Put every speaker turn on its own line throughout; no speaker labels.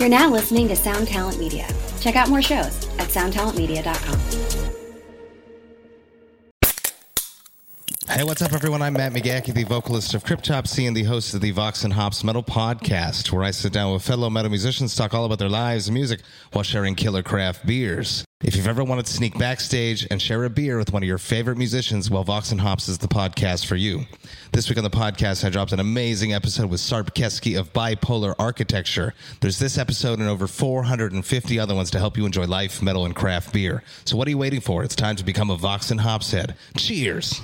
You're now listening to Sound Talent Media. Check out more shows at soundtalentmedia.com.
Hey, what's up, everyone? I'm Matt McGachy, the vocalist of Cryptopsy and the host of the Vox and Hops Metal Podcast, where I sit down with fellow metal musicians, talk all about their lives and music while sharing killer craft beers. If you've ever wanted to sneak backstage and share a beer with one of your favorite musicians, well, Vox and Hops is the podcast for you. This week on the podcast, I dropped an amazing episode with Sarp Keski of Bipolar Architecture. There's this episode and over 450 other ones to help you enjoy life, metal, and craft beer. So what are you waiting for? It's time to become a Vox and Hops head. Cheers!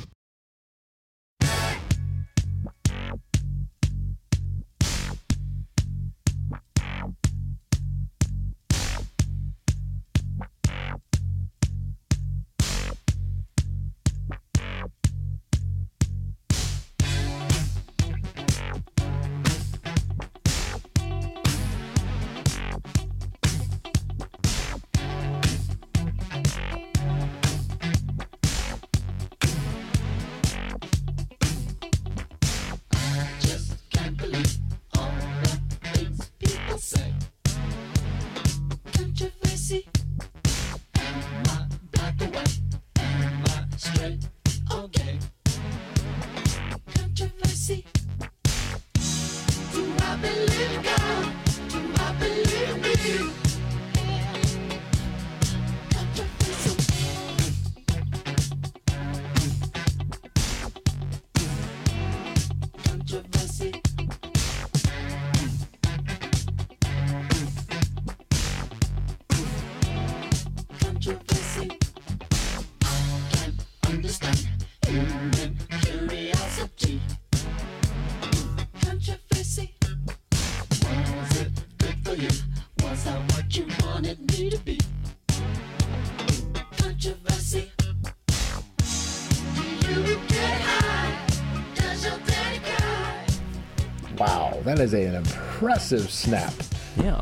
That is an impressive snap.
Yeah.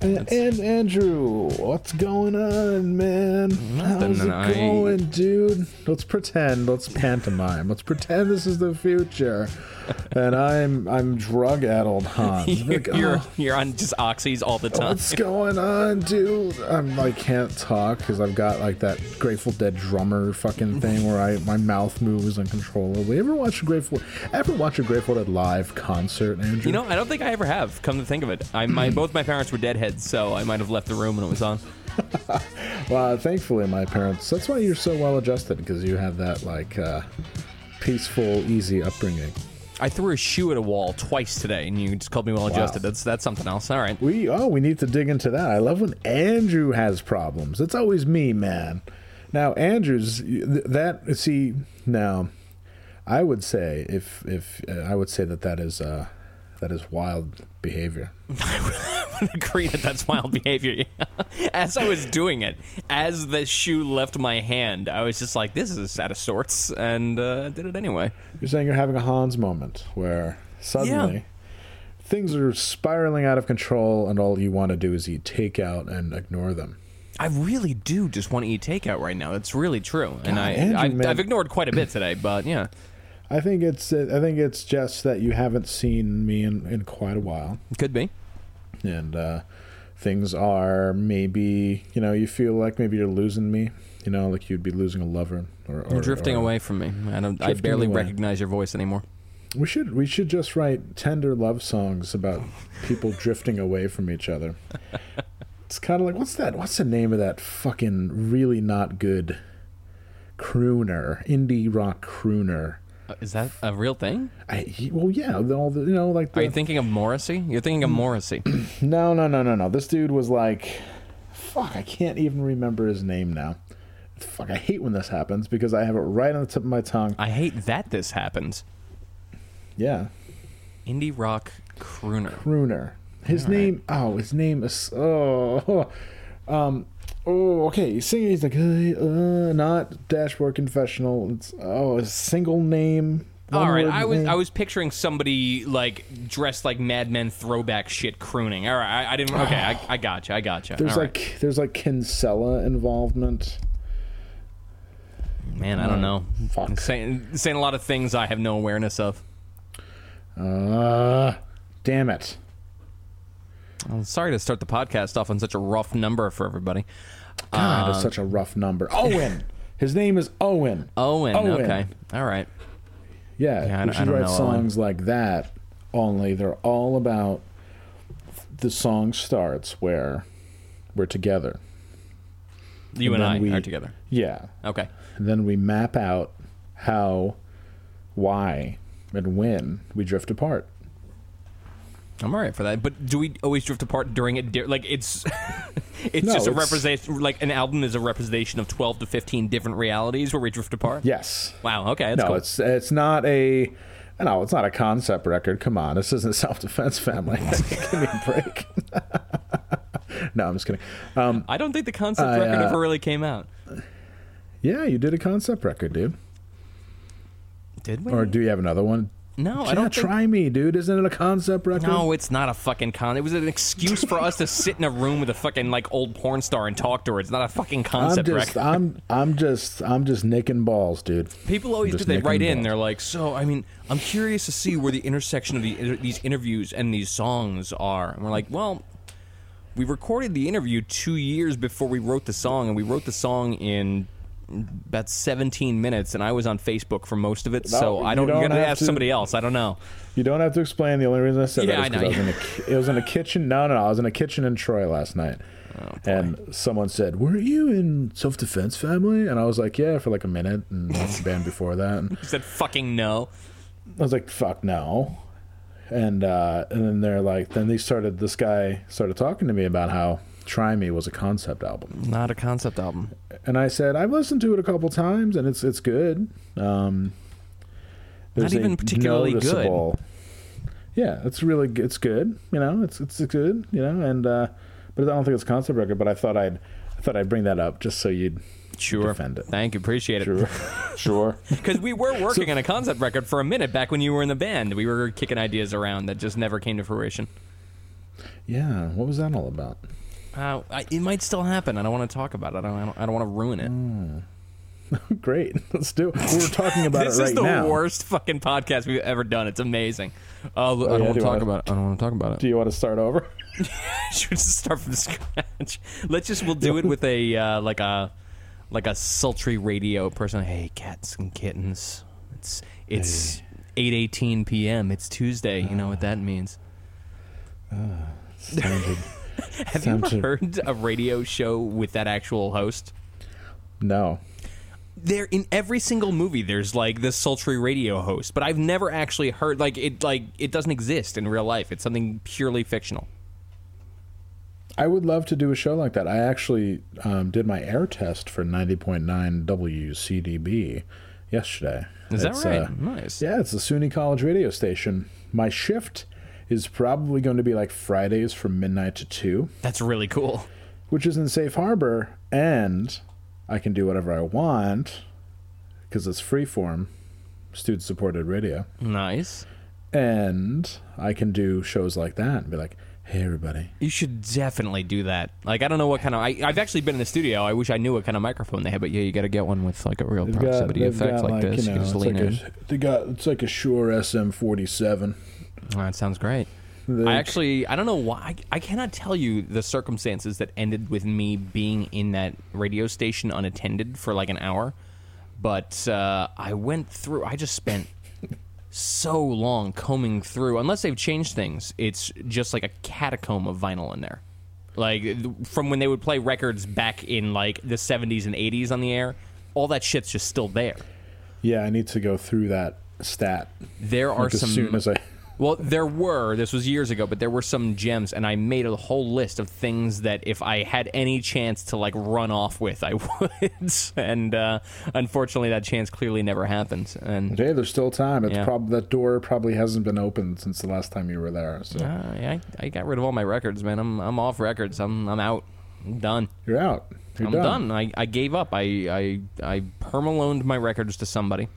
And, and Andrew, what's going on, man? How's it
I-
going, dude? Let's pretend. Let's pantomime. Let's pretend this is the future, and I'm I'm drug addled Hans. Like,
you're
oh,
you're on just oxys all the time.
What's going on, dude? I'm I can't talk because I've got like that Grateful Dead drummer fucking thing where I my mouth moves uncontrollably. Ever watch a Grateful? Ever watch a Grateful Dead live concert, Andrew?
You know, I don't think I ever have. Come to think of it, I my both my parents were deadheads, so I might have left the room when it was on.
Well, thankfully, my parents. That's why you're so well adjusted because you have that like uh, peaceful, easy upbringing.
I threw a shoe at a wall twice today, and you just called me well adjusted. That's that's something else. All right.
We oh, we need to dig into that. I love when Andrew has problems. It's always me, man. Now, Andrew's that see now. I would say if if uh, I would say that that is uh, that is wild behavior.
I would agree that that's wild behavior. as I was doing it, as the shoe left my hand, I was just like, "This is out of sorts," and uh, I did it anyway.
You're saying you're having a Hans moment where suddenly
Yeah.
things are spiraling out of control, and all you want to do is eat takeout and ignore them.
I really do just want to eat takeout right now. That's really true, and I,
Andrew,
I. I've ignored quite a bit today, but yeah,
I think it's I think it's just that you haven't seen me in, in quite a while,
could be.
and uh, things are maybe you know you feel like maybe you're losing me, you know, like you'd be losing a lover or, or
You're drifting
or-
away from me. I don't. I barely
away.
recognize your voice anymore.
We should we should just write tender love songs about people drifting away from each other. It's kind of like what's that? What's the name of that fucking really not good crooner, indie rock crooner?
Uh, is that a real thing?
I, he- well, yeah, all the you know like the,
Are you thinking of Morrissey? You're thinking of Morrissey.
No, no, no, no, no. This dude was like, fuck, I can't even remember his name now. Fuck, I hate when this happens because I have it right on the tip of my tongue.
I hate that this happens.
Yeah,
Indie rock crooner.
crooner. His name, oh, his name is, oh, um, oh, okay. Singing. He's like, "Hey, uh, not dashboard confessional. It's oh, a single name.
All right, I was
name.
I was picturing somebody like dressed like Mad Men throwback shit crooning. All right, I, I didn't. Okay, I, I got you. I got you.
There's like there's like Kinsella involvement.
man, I don't know.
fuck.
Saying saying a lot of things I have no awareness of.
Uh, damn it.
I'm sorry to start the podcast off on such a rough number for everybody.
God, it's um, such a rough number. Owen. His name is Owen.
Owen,
Owen.
okay, all right.
Yeah,
Yeah, I
we
I
should
don't
write
know Owen.
songs like that. Only they're all about the song starts where we're together.
You
And
and, I
we-
are together.
Yeah,
Okay.
and then we map out how, why, and when we drift apart.
I'm all right for that. But do we always drift apart during it? Like it's, it's
No,
just a
it's-
representation. Like an album is a representation of 12 to 15 different realities where we drift apart.
Yes.
Wow. Okay.
No,
cool.
it's it's not a. No, it's not a concept record. Come on, this isn't self defense family. Give me a break. no, I'm just kidding. Um,
I don't think the concept
I,
record
uh,
ever really came out.
yeah, you did a concept record, dude.
Did we?
Or do you have another one?
No,
yeah,
I don't. think-
try me, dude. Isn't it a concept record?
No, it's not a fucking con. It was an excuse for us to sit in a room with a fucking like old porn star and talk to her. It's not a fucking concept I'm
just,
record.
I'm, I'm just, I'm just nicking balls, dude.
People always do. They write in. They're like, "So, I mean, I'm curious to see where the intersection of the, these interviews and these songs are." And we're like, "Well, we recorded the interview two years before we wrote the song, and we wrote the song in about 17 minutes, and I was on Facebook for most of it. so I don't.
don't
You're gonna
have
ask
to-
somebody else. I don't know.
You don't have to explain. The only reason I said
Yeah,
that is
I
because I,
know.
was in a, it was in a kitchen. No, no, no. I was in a kitchen in Troy last night,
Oh,
and someone said, "Were you in Self Defense Family?" And I was like, "Yeah," for like a minute, and band before that. And
He said, "Fucking no."
I was like, "Fuck no," and uh, and then they're like, then they started. This guy started talking to me about how "Try Me" was a concept album,
Not a concept album.
And I said I've listened to it a couple times, and it's it's good. Um, a
even particularly good.
Yeah, it's really it's good. You know, it's it's good. You know, and uh, but I don't think it's a concept record. But I thought I'd I thought I'd bring that up just so you'd
Sure.
defend it.
Thank you. Appreciate it.
Sure, sure.
Because we were working on a concept record for a minute back when you were in the band. We were kicking ideas around that just never came to fruition.
Yeah, what was that all about?
Uh, I, it might still happen. I don't want to talk about it. I don't. I don't, I don't want to ruin it.
Great, let's do. it. We're talking about
this
it right
is the
now.
worst fucking podcast we've ever done. It's amazing. Oh, I don't want to talk
wanna-
about it. I don't want to talk about it.
Do you want to start over?
Should we just start from scratch? Let's just. We'll do it with a uh, like a like a sultry radio person. Hey, cats and kittens. It's it's eight eighteen p.m. It's Tuesday. You know what that means.
Sounded,
Have you ever heard a radio show with that actual host?
no.
there in every single movie there's like this sultry radio host but i've never actually heard like it like it doesn't exist in real life it's something purely fictional
I would love to do a show like that. I actually um, did my air test for 90.9 WCDB yesterday.
is that
It's,
right
uh,
nice
yeah, it's the SUNY College radio station. My shift is probably going to be like Fridays from midnight to 2,
that's really cool.
Which is in Safe Harbor, and I can do whatever I want because it's freeform, student supported radio.
nice.
And I can do shows like that and be like, hey, everybody.
you should definitely do that. Like i don't know what kind of I, i've actually been in the studio. I wish i knew what kind of microphone they had but yeah you gotta get one with like a real
They've
proximity
they've
effect like, this.
you know,
you just
it's
lean
like a, they got it's like a Shure SM47.
That sounds great
They-
I actually, I don't know why. I, I cannot tell you the circumstances that ended with me being in that radio station unattended for like an hour. But uh, I went through, I just spent so long combing through. Unless they've changed things, it's just like a catacomb of vinyl in there. Like from when they would play records back in like the 70s and 80s on the air, all that shit's just still there.
yeah, I need to go through that stat
There are
like, as
some
soon as I.
Well, there were. This was years ago, but there were some gems, and I made a whole list of things that if I had any chance to like run off with, I would. and uh, unfortunately, that chance clearly never happened. And
Hey, there's still time. It's
Yeah.
prob- that door probably hasn't been opened since the last time you were there. So
uh, I, I got rid of all my records, man. I'm I'm off records. I'm I'm out. I'm done.
you're out. You're
I'm
done.
done. I, I gave up. I I I permaloaned my records to somebody,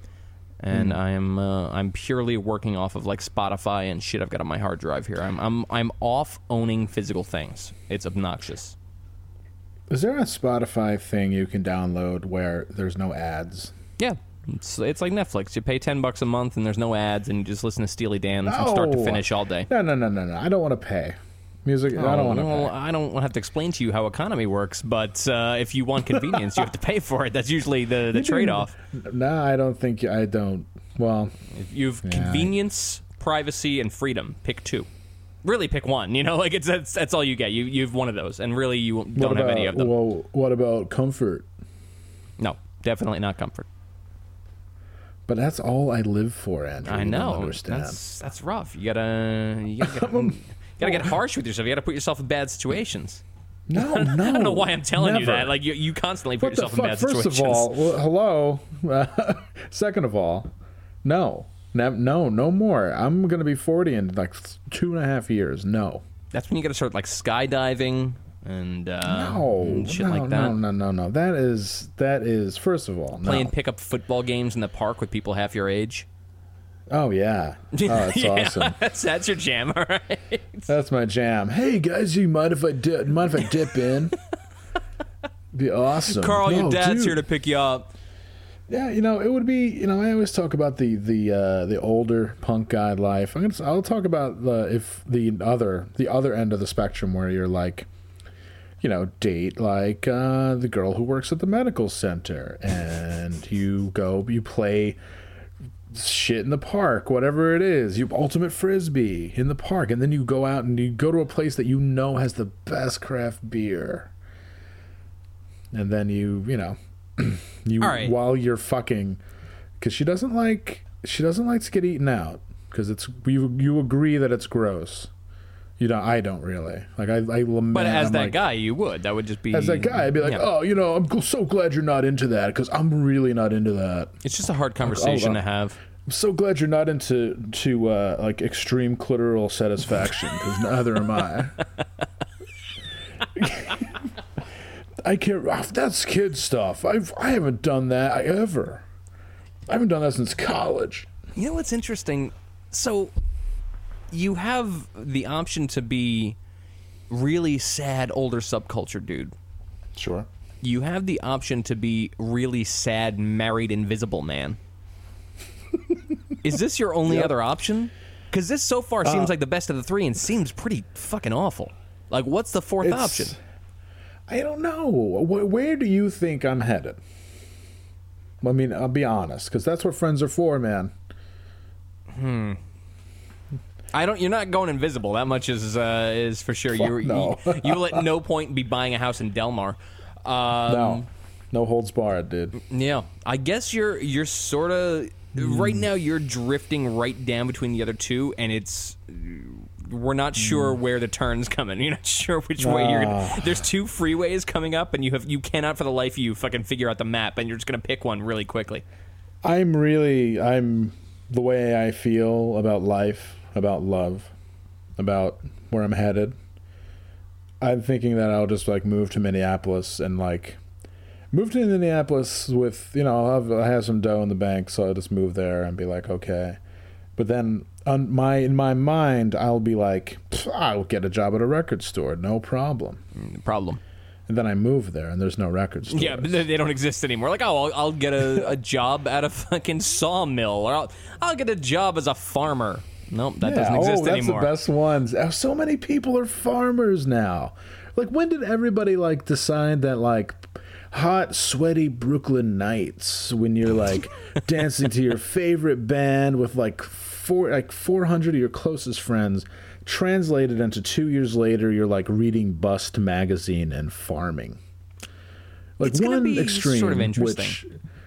and
Hmm.
I am uh, I'm purely working off of like Spotify and shit I've got on my hard drive here. I'm I'm I'm off owning physical things. It's obnoxious.
Is there a Spotify thing you can download where there's no ads?
Yeah. It's, it's like Netflix. You pay ten bucks a month and there's no ads, and you just listen to Steely Dan from start to finish all day.
No, no, no, no, no. I don't want to pay. Music. I don't want to.
well, I don't have to explain to you how economy works, but uh, if you want convenience, you have to pay for it. That's usually the, the trade off.
No, I don't think I don't. Well,
You've
Yeah.
convenience, privacy, and freedom. Pick two. Really, pick one. You know, like it's that's, that's all you get. You you've one of those, and really, you don't
what
have any of them.
Well, what about comfort?
no, definitely not comfort.
But that's all I live for, Andrew.
I know.
understand.
That's that's rough. You gotta you gotta gotta get harsh with yourself. You gotta put yourself in bad situations.
No, no.
I don't know why I'm telling you that. Like you, you constantly put
what
yourself in bad
First
situations.
of all, well, hello. second of all, no, no, no, no more. I'm gonna be 40 in like two and a half years. No,
that's when you gotta start like skydiving and uh,
no,
and shit
no,
like that.
no, no, no, no. That is that is first of all no.
Playing pickup football games in the park with people half your age.
Oh yeah, oh that's
Yeah,
awesome.
That's that's your jam, all right.
That's my jam. Hey guys, you mind if I dip? Mind if I dip in? Be awesome.
Carl, your dad's
dude.
here to pick you up.
Yeah, you know, it would be. You know, I always talk about the the uh, the older punk guy life. I'm gonna. I'll talk about the if the other the other end of the spectrum where you're like, you know, date like uh, the girl who works at the medical center, and you go, you play shit in the park, whatever it is, you ultimate frisbee in the park, and then you go out and you go to a place that you know has the best craft beer, and then you, you know, you
right.
while you're fucking, because she doesn't like she doesn't like to get eaten out because it's you you agree that it's gross. You don't. I don't really like. I, I lament.
But as
I'm
that
like-
guy, you would. That would just be
as that guy, I'd be like,
Yeah.
oh, you know, I'm so glad you're not into that because I'm really not into that.
It's just a hard conversation
oh.
to have.
I'm so glad you're not into to uh, like extreme clitoral satisfaction because neither am I. I can't. ah, That's kid stuff. I've I haven't done that ever. I haven't done that since college.
You know what's interesting? So you have the option to be really sad older subculture dude.
Sure.
You have the option to be really sad married invisible man. Is this your only
Yep.
other option? Because this so far
Uh,
seems like the best of the three and seems pretty fucking awful. Like, what's the fourth option?
I don't know. Wh- Where do you think I'm headed? I mean, I'll be honest, because that's what friends are for, man.
I don't. You're not going invisible. That much is uh, is for sure.
Fuck
you
no.
you you will at no point be buying a house in Delmar. Um,
No, no holds barred, dude.
Yeah, I guess you're you're sort of right now. You're drifting right down between the other two, and it's we're not sure where the turn's coming. You're not sure which way you're. gonna...
Ah.
There's two freeways coming up, and you have you cannot for the life of you fucking figure out the map, and you're just gonna pick one really quickly.
I'm really I'm the way I feel about life, about love, about where I'm headed. I'm thinking that I'll just like move to Minneapolis and like move to Minneapolis with you know I'll have, I have some dough in the bank, so I'll just move there and be like okay. But then on my in my mind, I'll be like I'll get a job at a record store, no problem.
Mm, problem.
And then I move there, and there's no record store.
Yeah, but they they don't exist anymore. Like, oh, I'll, I'll get a, a job at a fucking sawmill, or I'll, I'll get a job as a farmer. Nope, that doesn't exist
oh,
exist
that's
anymore.
the best ones. Oh, So many people are farmers now. Like, when did everybody like decide that like hot, sweaty Brooklyn nights when you're like dancing to your favorite band with like four like 400 of your closest friends translated into two years later you're like reading Bust magazine and farming. Like
It's
one extreme,
sort of interesting.
which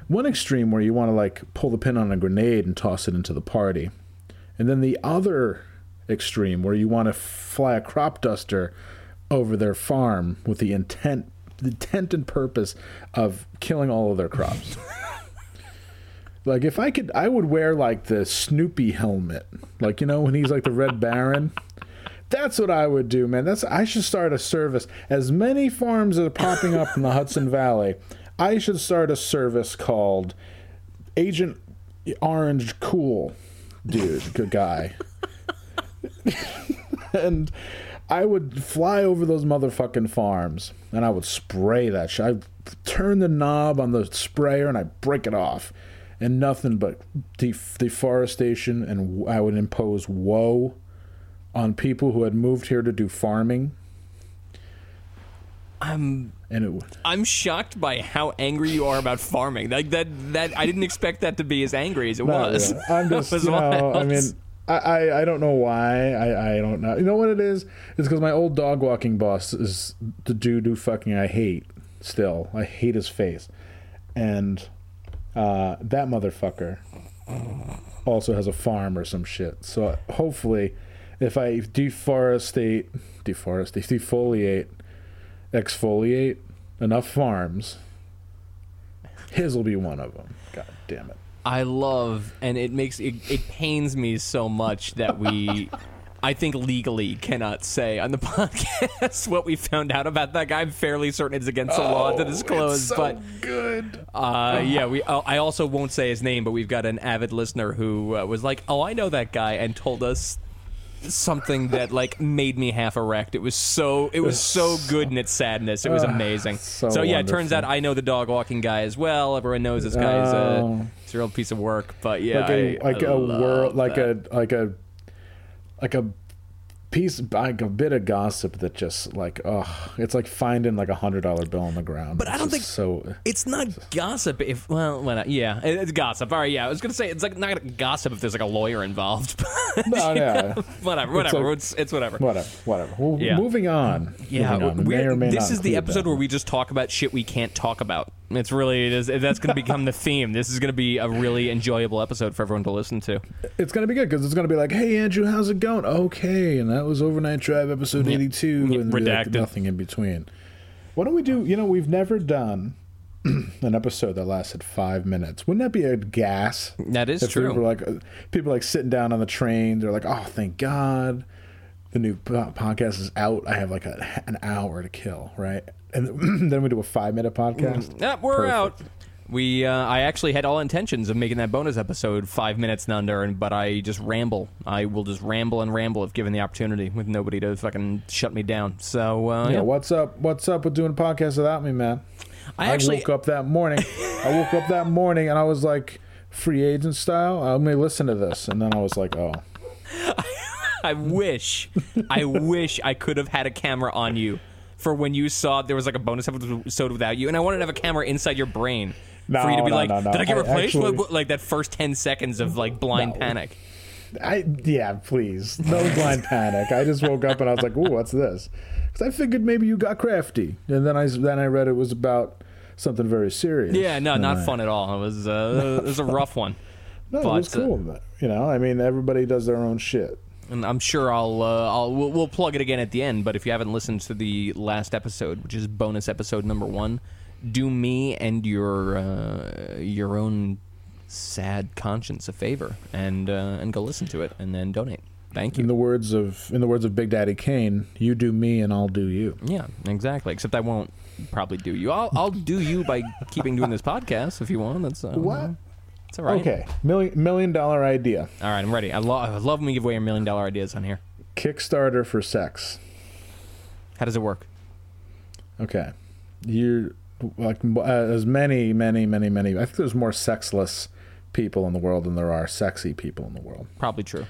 one extreme where you want to like pull the pin on a grenade and toss it into the party, and then the other extreme where you want to fly a crop duster over their farm with the intent, the intent and purpose of killing all of their crops. like if I could, I would wear like the Snoopy helmet, like you know when he's like the Red Baron. That's what I would do, man. That's I should start a service. As many farms are popping up in the Hudson Valley, I should start a service called Agent Orange Cool, dude, good guy. and I would fly over those motherfucking farms and I would spray that shit. I'd turn the knob on the sprayer and I'd break it off. And nothing but def- deforestation, and I would impose woe on people who had moved here to do farming.
I'm
And it,
I'm shocked by how angry you are about farming. Like that that I didn't expect that to be as angry as it
Not
was.
really. I'm just, you know, I mean, I, I, I don't know why. I, I don't know. You know what it is? It's because my old dog walking boss is the dude who fucking I hate still. I hate his face. And uh, that motherfucker also has a farm or some shit. So hopefully, if I deforestate, deforestate, defoliate, exfoliate enough farms, his will be one of them. God damn it.
I love, and it makes it, it pains me so much that we, I think legally cannot say on the podcast what we found out about that guy. I'm fairly certain it's against the law to disclose,
Oh, so
but
good.
uh, yeah, we. Uh, I also won't say his name, but we've got an avid listener who uh, was like, "Oh, I know that guy," and told us something that like made me half erect. It was so it was so good in its sadness. It was ah, amazing.
so
So, yeah, it turns
wonderful.
out I know the dog walking guy as well. Everyone knows this guy is a,
Oh.
it's a real piece of work. But yeah,
like a
I-
like
I
a
love
world like
that.
a like a like a piece like a bit of gossip that just like oh it's like finding like a hundred dollar bill on the ground
But I don't
think so
It's not gossip if well, well yeah, it- it's gossip. All right, yeah, I was gonna say it's like not gonna gossip if there's like a lawyer involved. But
no yeah
whatever, whatever.
like-
It's, it's whatever.
whatever whatever well,
Yeah.
moving on
Yeah,
moving on. may or may
this is the episode
that.
where we just talk about shit we can't talk about. It's really it is, that's going to become the theme. This is going to be a really enjoyable episode for everyone to listen to.
it's gonna be good because it's gonna be like hey Andrew how's it going okay and that was overnight drive episode 82
Yeah,
and be like nothing in between why don't we do you know we've never done an episode that lasted five minutes wouldn't that be a gas
That is
if
true.
People are like uh, people like sitting down on the train. They're like, "Oh, thank God, the new podcast is out. I have like a, an hour to kill, right?" And then we do a five minute podcast.
Yeah, we're
Perfect.
out. We uh, I actually had all intentions of making that bonus episode five minutes and under, and but I just ramble. I will just ramble and ramble if given the opportunity, with nobody to fucking shut me down. So uh,
Yeah,
yeah.
what's up? What's up with doing a podcast without me, man?
I actually
woke up that morning. I woke up that morning and I was like, free agent style. I may listen to this, and then I was like, oh,
I wish, I wish I could have had a camera on you for when you saw there was like a bonus episode without you, and I wanted to have a camera inside your brain for you to be
no,
like,
no, no.
"Did I get
I
replaced?"
actually-
What- what- like that first ten seconds of like blind
No.
panic.
I yeah, please, no blind panic. I just woke up and I was like, "Ooh, what's this?" Because I figured maybe you got crafty, and then I then I read it was about something very serious.
Yeah, no, not
I-
fun at all. It was uh, it was a rough one.
No, it was
but, uh,
cool. you know, I mean, everybody does their own shit.
And I'm sure I'll uh, I'll we'll, we'll plug it again at the end. But if you haven't listened to the last episode, which is bonus episode number one, do me and your uh, your own sad conscience a favor and uh, and go listen to it and then donate. Thank you.
In the words of in the words of Big Daddy Kane, "You do me, and I'll do you."
Yeah, exactly. Except I won't probably do you. I'll I'll do you by keeping doing this podcast if you want. That's uh,
What?
It's all right.
Okay, million million dollar idea:
All right, I'm ready. I, lo- I love when we give away your million dollar ideas on here.
Kickstarter for sex.
How does it work?
Okay, you like uh, as many, many, many, many. I think there's more sexless people in the world than there are sexy people in the world.
Probably true.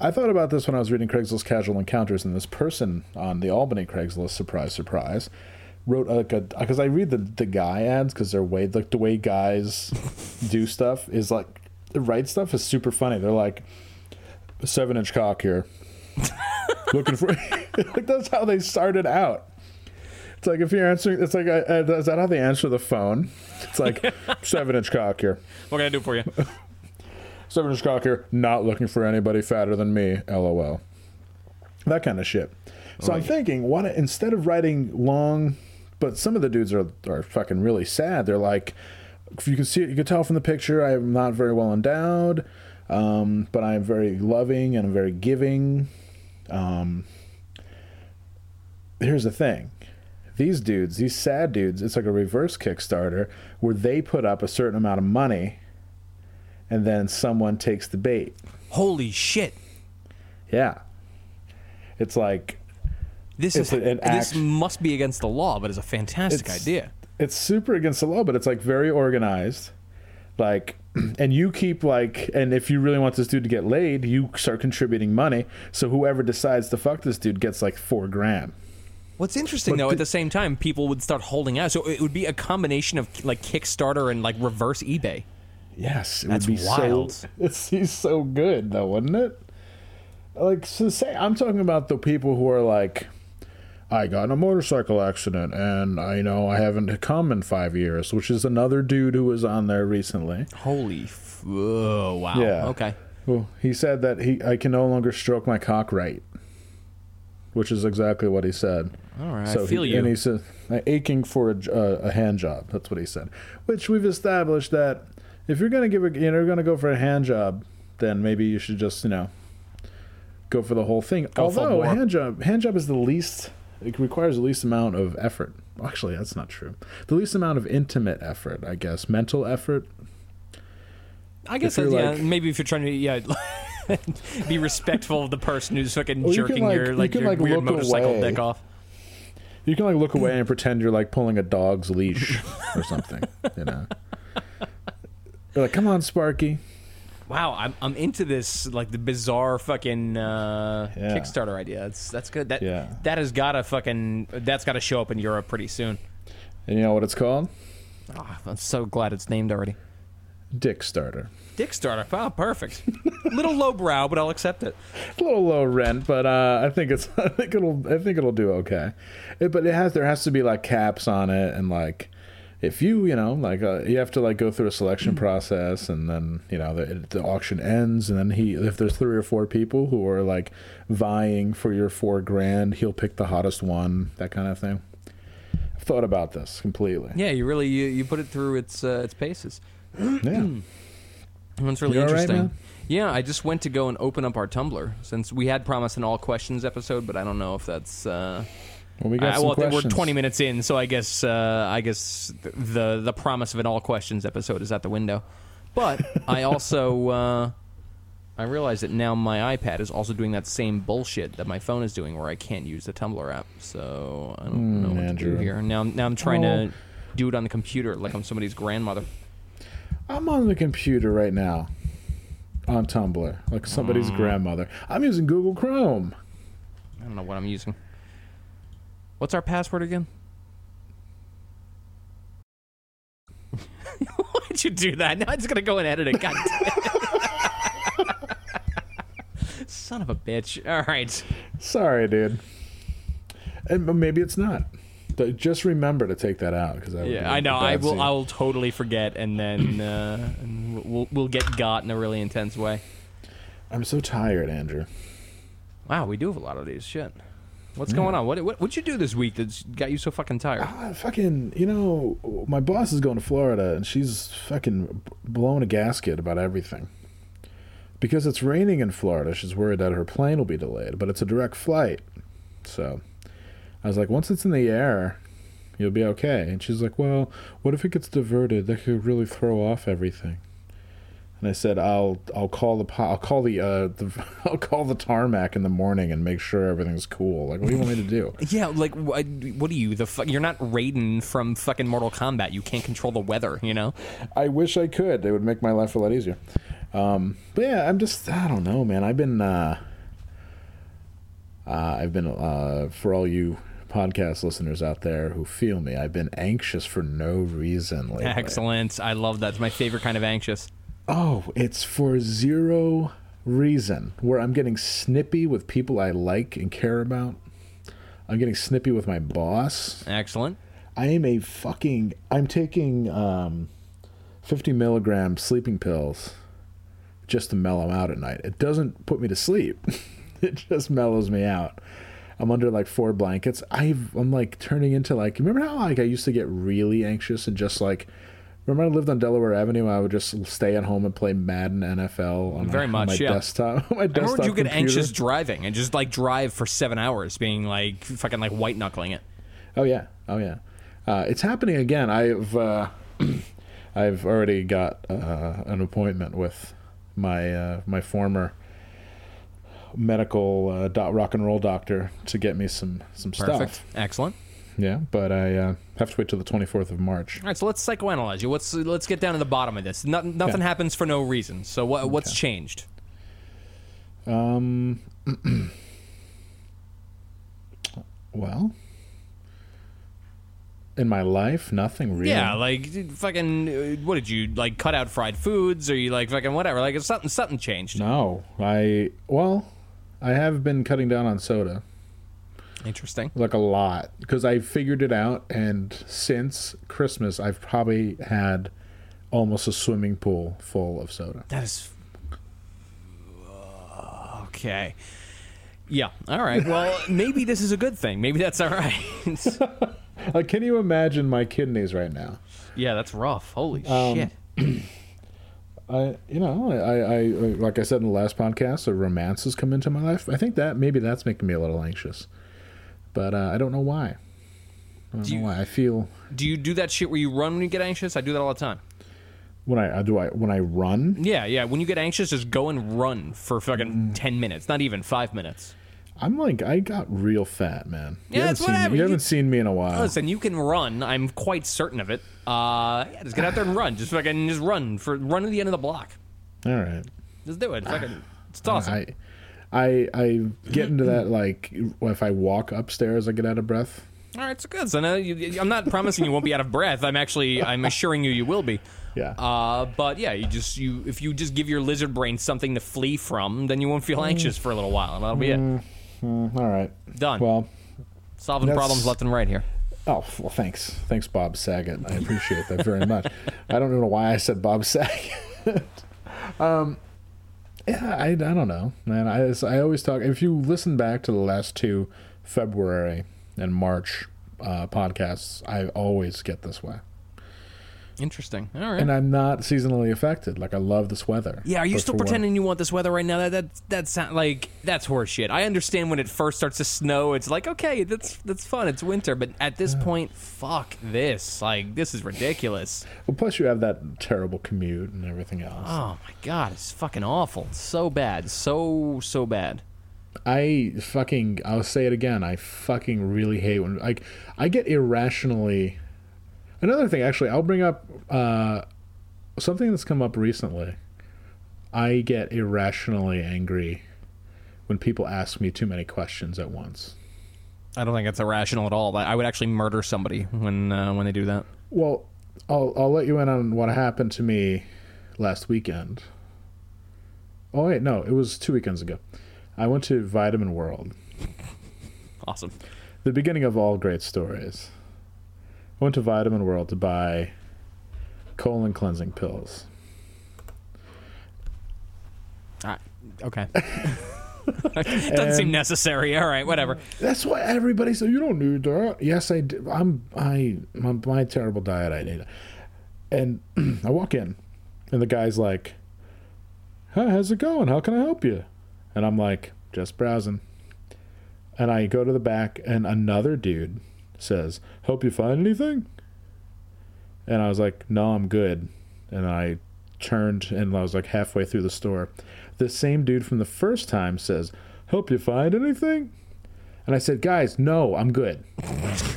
I thought about this when I was reading Craigslist Casual Encounters, and this person on the Albany Craigslist, surprise, surprise, wrote like a because I read the the guy ads because they're way like the way guys do stuff is like the write stuff is super funny. They're like seven inch cock here, looking for like that's how they started out. It's like if you're answering, it's like uh, uh, is that how they answer the phone? It's like seven inch cock here.
What can I do for you?
Seven inch cock here, not looking for anybody fatter than me, lol. That kind of shit. So I'm thinking, what instead of writing long, but some of the dudes are are fucking really sad. They're like, if you can see it, you can tell from the picture, I am not very well endowed, um, but I am very loving and I'm very giving. Um, here's the thing. These dudes, these sad dudes, it's like a reverse Kickstarter where they put up a certain amount of money and then someone takes the bait.
Holy shit!
Yeah. It's like
This
It's
is
an
this must be against the law, but it's a fantastic
It's-
idea.
it's super against the law, but it's like very organized. like and you keep like and if you really want this dude to get laid you start contributing money so whoever decides to fuck this dude gets like four grand
What's interesting
But
though,
the-
at the same time, people would start holding out. So it would be a combination of like Kickstarter and like reverse eBay.
yes it
That's
would be
wild.
so it's he's so good though wouldn't it like so say i'm talking about the people who are like I got in a motorcycle accident and I know I haven't come in five years, which is another dude who was on there recently.
Holy, f- oh, wow.
Yeah.
Okay.
Well, he said that he I can no longer stroke my cock right, which is exactly what he said.
All right.
So
I feel
he,
you.
And he said aching for a, uh, a hand job. That's what he said. Which we've established that if you're gonna give a you know you're gonna go for a hand job, then maybe you should just you know go for the whole thing.
Go
Although hand job hand job is the least it requires the least amount of effort. Actually, that's not true. The least amount of intimate effort, I guess, mental effort.
I guess
if
that,
you're
yeah, maybe if you're trying to yeah be respectful of the person who's fucking
Well, you can,
jerking
like-
your
you
like
can,
your
like,
weird motorcycle
away.
dick off.
You can like look away and pretend you're like pulling a dog's leash or something, you know. You're like, come on, Sparky.
Wow, I'm I'm into this like the bizarre fucking uh,
Yeah.
Kickstarter idea. That's that's good. That
Yeah.
that has got to fucking that's got to show up in Europe pretty soon.
And you know what it's called?
Oh, I'm so glad it's named already.
Dick starter.
Dick starter. Wow, perfect. Little lowbrow, but I'll accept it.
a little low rent, but uh, I think it's I think it'll I think it'll do okay. It, but it has there has to be like caps on it and like if you you know like uh, you have to like go through a selection process and then you know the, the auction ends and then he if there's three or four people who are like vying for your four grand he'll pick the hottest one that kind of thing. I've thought about this completely.
Yeah, you really you, you put it through its uh, its paces.
Yeah.
That's really
You all right,
interesting.
man?
yeah, I just went to go and open up our Tumblr since we had promised an all questions episode, but I don't know if that's. Uh,
Well, we got
uh,
some
well, we're 20 minutes in, so I guess uh, I guess the the promise of an all questions episode is out the window. But I also uh, I realize that now my iPad is also doing that same bullshit that my phone is doing, where I can't use the Tumblr app. So I don't know what to do
Andrew.
here. Now now I'm trying to do it on the computer like I'm somebody's grandmother.
I'm on the computer right now on Tumblr, like somebody's
Mm.
grandmother. I'm using Google Chrome.
I don't know what I'm using. What's our password again? Why'd you do that? Now I'm just gonna go and edit it. God damn it. Son of a bitch. All right.
Sorry, dude. And maybe it's not. But just remember to take that out because I
Yeah, I know. I will.
scene.
I will totally forget, and then uh, and we'll we'll get got in a really intense way.
I'm so tired, Andrew.
Wow, we do have a lot of these. Shit. What's going on? What what what'd you do this week that's got you so fucking tired?
Ah, fucking, you know, my boss is going to Florida and she's fucking blowing a gasket about everything. Because it's raining in Florida, she's worried that her plane will be delayed, but it's a direct flight. So I was like, once it's in the air, you'll be okay. And she's like, well, what if it gets diverted? That could really throw off everything. And I said, I'll I'll call the I'll call the uh the I'll call the tarmac in the morning and make sure everything's cool. Like, what do you want me to do?
Yeah, like what, what are you? The fu- you're not Raiden from fucking Mortal Kombat. You can't control the weather. You know.
I wish I could. It would make my life a lot easier. Um, but yeah, I'm just I don't know, man. I've been uh, uh, I've been uh, for all you podcast listeners out there who feel me. I've been anxious for no reason lately.
Excellent. I love that. It's my favorite kind of anxious.
Oh, it's for zero reason. Where I'm getting snippy with people I like and care about. I'm getting snippy with my boss.
Excellent.
I am a fucking. I'm taking um, 50 milligram sleeping pills just to mellow out at night. It doesn't put me to sleep. it just mellows me out. I'm under like four blankets. I've, I'm like turning into like. Remember how like I used to get really anxious and just like. Remember I lived on Delaware Avenue. I would just stay at home and play Madden NFL on
Very
my, on
much,
my
yeah.
desktop. my
I remember you get anxious driving and just like drive for seven hours, being like fucking like white knuckling it.
Oh yeah, oh yeah. Uh, it's happening again. I've uh, I've already got uh, an appointment with my uh, my former medical uh, doc, rock and roll doctor to get me some some
Perfect.
stuff.
Excellent.
yeah, but I uh, have to wait till the 24th of March.
All right, so let's psychoanalyze you. Let's let's get down to the bottom of this. No, nothing
Yeah.
happens for no reason. So what what's
Okay.
changed?
Um, well, in my life, nothing really.
Yeah, like fucking. uh, What did you like? Cut out fried foods, or you like fucking whatever? Like something something changed.
No, I well, I have been cutting down on soda
Interesting.
like a lot because I figured it out, and since Christmas, I've probably had almost a swimming pool full of soda.
That is okay. Yeah. All right. Well, maybe this is a good thing. Maybe that's all right.
Like, can you imagine my kidneys right now?
yeah, that's rough. Holy
Um,
shit.
I, you know, I, I, like I said in the last podcast, a romance has come into my life. I think that maybe that's making me a little anxious, but uh, I don't know why. I don't
Do
know
you-
why. I feel
Do you do that shit where you run when you get anxious? I do that all the time.
when I uh, do I when I run,
Yeah, yeah. When you get anxious, just go and run for fucking
Mm.
ten minutes. Not even five minutes.
I'm like I got real fat, man. You
Yeah,
seen me-
whatever.
You
You-
haven't seen me in a while.
Listen, you can run. I'm quite certain of it. Uh, yeah, just get out there and run. Just fucking just run for run to the end of the block.
All right.
Just do it. Fucking, it's awesome.
I, I, I get into that like if I walk upstairs, I get out of breath.
All right, so good. So now you, I'm not promising you won't be out of breath. I'm actually I'm assuring you you will be.
Yeah.
Uh, but yeah, you just you if you just give your lizard brain something to flee from, then you won't feel anxious for a little while, and that'll be it.
Mm, all right.
Done.
Well,
Solving
that's-
problems left and right here.
oh well, thanks, thanks, Bob Saget. I appreciate that very much. I don't know why I said Bob Saget. um, yeah, I, I don't know, man. I I always talk. If you listen back to the last two February and March uh, podcasts, I always get this way,
Interesting. All right.
and I'm not seasonally affected. Like I love this weather.
yeah, are you
But
still
for
pretending you want this weather right now? That that that's not like that's horseshit. I understand when it first starts to snow, it's like okay, that's that's fun. It's winter, but at this point, fuck this. Like this is ridiculous.
Well, plus you have that terrible commute and everything else.
Oh my god, it's fucking awful. So bad. So so bad.
I fucking I'll say it again. I fucking really hate when like I get irrationally. Another thing, actually, I'll bring up uh, something that's come up recently. I get irrationally angry when people ask me too many questions at once.
I don't think it's irrational at all. I I would actually murder somebody when uh, when they do that.
Well, I'll I'll let you in on what happened to me last weekend. Oh wait, no, it was two weekends ago. I went to Vitamin World.
Awesome.
the beginning of all great stories. Went to Vitamin World to buy colon cleansing pills.
Ah, okay. Doesn't seem necessary. All right, whatever.
That's why everybody said you don't need that. Yes, I do. I'm I my, my terrible diet. I need it. And I walk in, and the guy's like, "Hi, how's it going? How can I help you?" And I'm like, "Just browsing." And I go to the back, and another dude says, "Help you find anything?" And I was like, "No, I'm good." And I turned, and I was like halfway through the store. The same dude from the first time says, "Help you find anything?" And I said, "Guys, no, I'm good."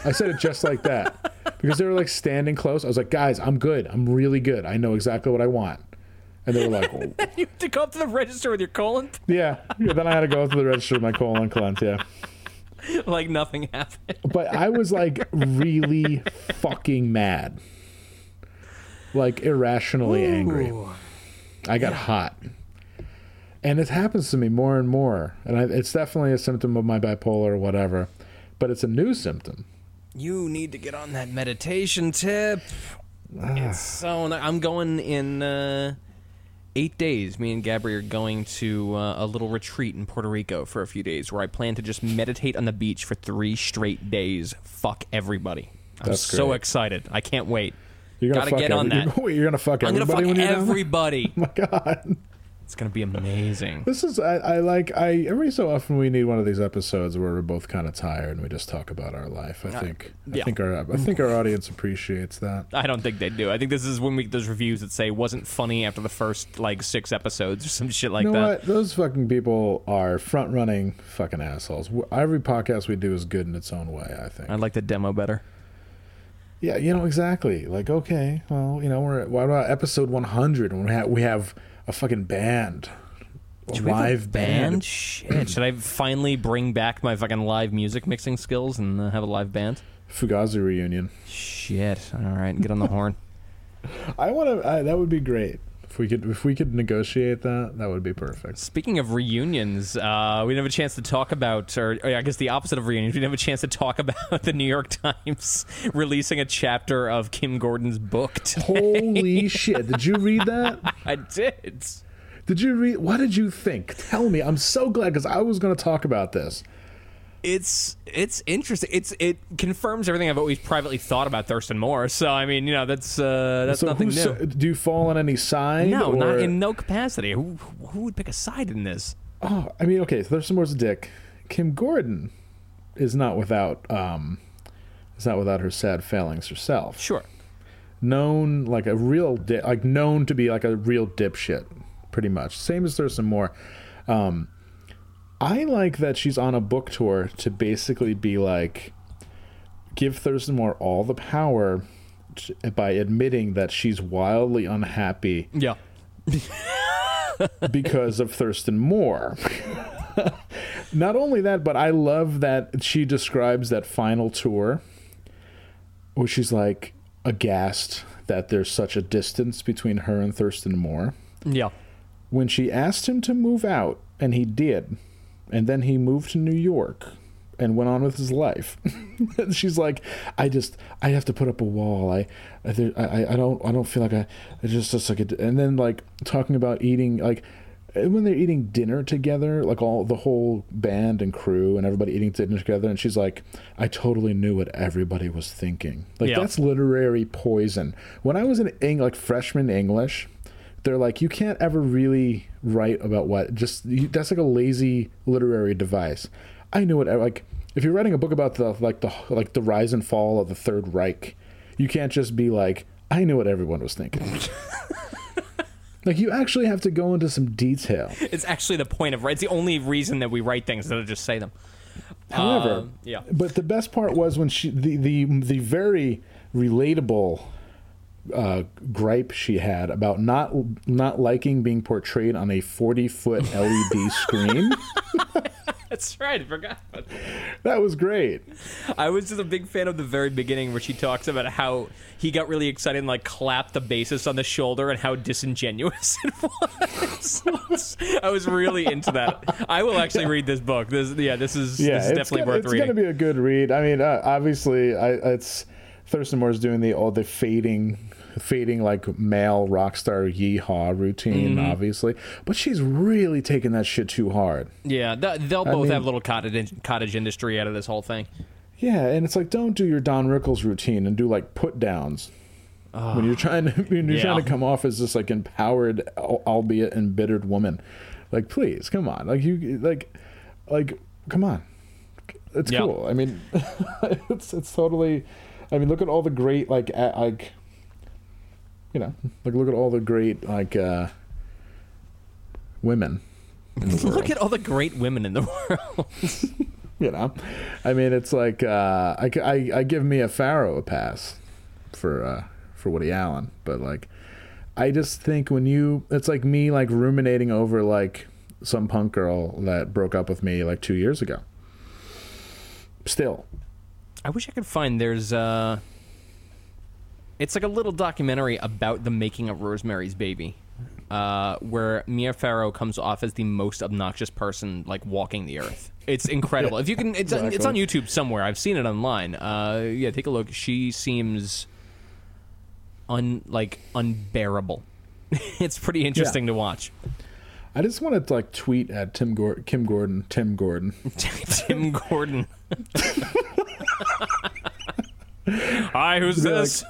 I said it just like that because they were like standing close. I was like, "Guys, I'm good. I'm really good. I know exactly what I want." And they were like, "Oh,
You have to go up to the register with your colon
"Yeah." yeah. Then I had to go up to the register with my colon cleanse. Yeah,
like nothing happened.
but I was like really fucking mad, like irrationally angry. I got hot. And it happens to me more and more. And I, it's definitely a symptom of my bipolar or whatever. But it's a new symptom.
You need to get on that meditation tip. It's so. I'm going in uh, eight days. Me and Gabri are going to uh, a little retreat in Puerto Rico for a few days, where I plan to just meditate on the beach for three straight days. Fuck everybody. I'm
That's
so
great.
excited. I can't wait.
You're gonna
Gotta get on that.
You're, you're gonna fuck
I'm gonna
everybody
fuck
when you're down
everybody.
Oh my god.
It's gonna be amazing.
This is I, I like I every so often we need one of these episodes where we're both kind of tired and we just talk about our life. I think I
yeah.
think our I think our audience appreciates that.
I don't think they do. I think this is when we get those reviews that say wasn't funny after the first like six episodes or some shit like
you know
that.
what? Those fucking people are front running fucking assholes. Every podcast we do is good in its own way. I think.
I like the demo better.
Yeah, you know exactly. Like, okay, well, you know, we're at, what about episode 100 when we have we have a fucking band, a
Should we a
live band.
Shit. Should I finally bring back my fucking live music mixing skills and uh, have a live band?
Fugazi reunion.
Shit. All right, get on the horn.
I want to. That would be great if we could. If we could negotiate that, that would be perfect.
Speaking of reunions, uh, we didn't have a chance to talk about, or, or I guess the opposite of reunions, we didn't have a chance to talk about the New York Times releasing a chapter of Kim Gordon's book. today.
Holy shit! Did you read that?
I did.
Did you read? What did you think? Tell me. I'm so glad because I was going to talk about this.
It's it's interesting. It's it confirms everything I've always privately thought about Thurston Moore. So I mean, you know, that's uh, that's
so
nothing new.
do you fall on any side?
no, not in no capacity. Who who would pick a side in this?
Oh, I mean, okay, Thurston Moore's a dick. Kim Gordon is not without um, is not without her sad failings herself.
Sure.
Known like a real di- like known to be like a real dipshit, pretty much. Same as Thurston Moore. Um, I like that she's on a book tour to basically be like, give Thurston Moore all the power t- by admitting that she's wildly unhappy
Yeah.
because of Thurston Moore. Not only that, but I love that she describes that final tour where she's like aghast that there's such a distance between her and Thurston Moore.
Yeah.
When she asked him to move out, and he did, and then he moved to New York and went on with his life. She's like, I just, I have to put up a wall. I, I, I, I don't, I don't feel like I, I just, just like, a, and then like talking about eating, like when they're eating dinner together, like all the whole band and crew and everybody eating dinner together, and she's like, I totally knew what everybody was thinking. Like
Yeah.
that's literary poison. When I was in Eng- like freshman English, they're like, you can't ever really write about what. Just you, that's like a lazy literary device. I knew it. Like if you're writing a book about the like the like the rise and fall of the Third Reich, you can't just be like, I knew what everyone was thinking. like you actually have to go into some detail.
It's actually the point of right. It's the only reason that we write things of just say them.
However,
Um, yeah.
But the best part was when she the the the very relatable uh, gripe she had about not not liking being portrayed on a 40 foot LED screen.
That's right. I forgot.
That was great.
I was just a big fan of the very beginning where she talks about how he got really excited and like clapped the bassist on the shoulder and how disingenuous it was. I was really into that. I will actually read this book. This, yeah, this is,
Yeah,
this is
it's
definitely
gonna,
worth
it's
reading.
gonna be a good read. I mean, uh, obviously, I, it's Thurston Moore's doing the all the fading, fading like male rock star yeehaw routine,
Mm-hmm.
obviously, but she's really taking that shit too hard.
yeah, th- they'll both
mean-
have little cottage cottage industry out of this whole thing.
Yeah, and it's like don't do your Don Rickles routine and do like put downs. when you're trying to when you're
Yeah.
trying to come off as this like empowered albeit embittered woman. Like please, come on. Like you like like come on. It's
Yeah.
cool. I mean it's it's totally I mean look at all the great like a, like you know, like look at all the great like uh women in the world.
Look at all the great women in the world.
you know i mean it's like uh I, I, I give mia farrow a pass for uh for woody allen but like i just think when you it's like me like ruminating over like some punk girl that broke up with me like two years ago still
I wish I could find there's uh it's like a little documentary about the making of Rosemary's Baby. Uh, where Mia Farrow comes off as the most obnoxious person like walking the earth. It's incredible. if you can it's it's on YouTube somewhere. I've seen it online. Uh, yeah, take a look. She seems un like unbearable. it's pretty interesting to watch.
i just wanted to like tweet at tim Gor- kim gordon tim gordon
Tim Gordon. Hi, who's
Be like,
this?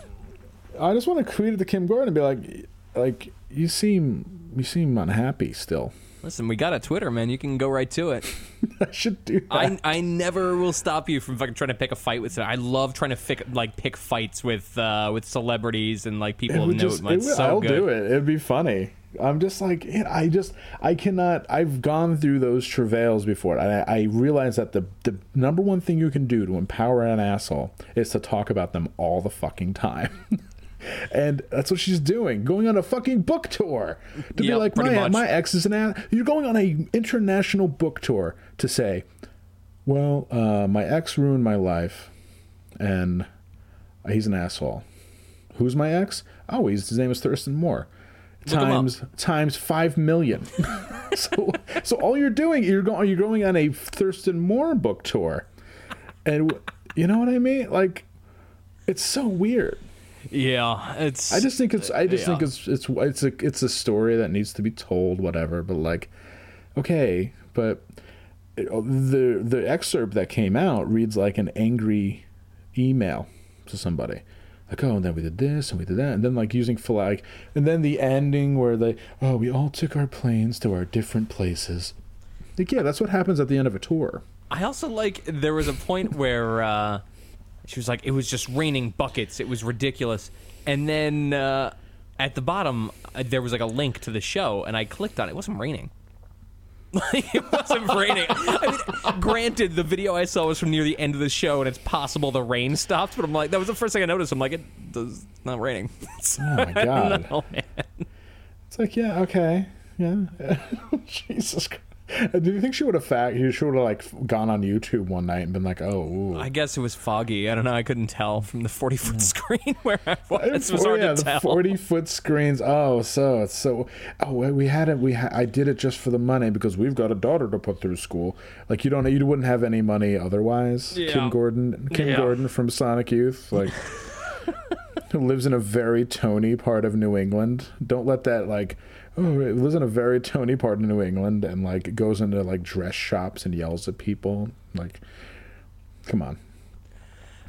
I just want to tweet at the Kim Gordon and be like, like you seem you seem unhappy still.
Listen, we got a Twitter, man. You can go right to it.
I should do that.
I, I never will stop you from fucking trying to pick a fight with. I love trying to pick like pick fights with uh, with celebrities and like people of note.
just- would-
so
I'll
good.
do it. It'd be funny. I'm just like I just I cannot. I've gone through those travails before. I, I realize that the the number one thing you can do to empower an asshole is to talk about them all the fucking time. And that's what she's doing, going on a fucking book tour to be like, my
much.
my ex is an ass. You're going on a international book tour to say, well, uh, my ex ruined my life, and he's an asshole. Who's my ex? Oh, he's, his name is Thurston Moore.
Look.
Times times five million. so so all you're doing you're going you're going on a Thurston Moore book tour, and you know what I mean? Like, it's so weird.
Yeah, it's.
I just think it's I just
Yeah.
think it's it's it's a it's a story that needs to be told, whatever. But like, okay, but the the excerpt that came out reads like an angry email to somebody. Like, oh, and then we did this and we did that, and then like using flag, and then the ending where they, oh, we all took our planes to our different places. Like, yeah, that's what happens at the end of a tour.
I also like there was a point where uh, she was like, it was just raining buckets. It was ridiculous. And then uh, at the bottom, uh, there was like a link to the show, and I clicked on it. It wasn't raining. Like it wasn't raining. I mean, granted, the video I saw was from near the end of the show, and it's possible the rain stopped. But I'm like, that was the first thing I noticed. I'm like, it does it's not raining. So,
Oh my god.
no, man.
It's like, yeah, okay, yeah. Jesus. Christ. Do you think she would have fact? She would have like gone on YouTube one night and been like, "Oh, ooh.
I guess it was foggy. I don't know. I couldn't tell from the 40 foot hmm. screen where I was. It was hard
yeah,
to
the
tell.
forty foot screens. Oh, so it's so. Oh, we- we had it. We ha- I did it just for the money because we've got a daughter to put through school. Like you don't, you wouldn't have any money otherwise.
Yeah.
Kim Gordon, Kim
Yeah.
Gordon from Sonic Youth, like who lives in a very Tony part of New England. Don't let that like. Oh, it lives in a very Tony part of New England and like goes into like dress shops and yells at people. Like, come on.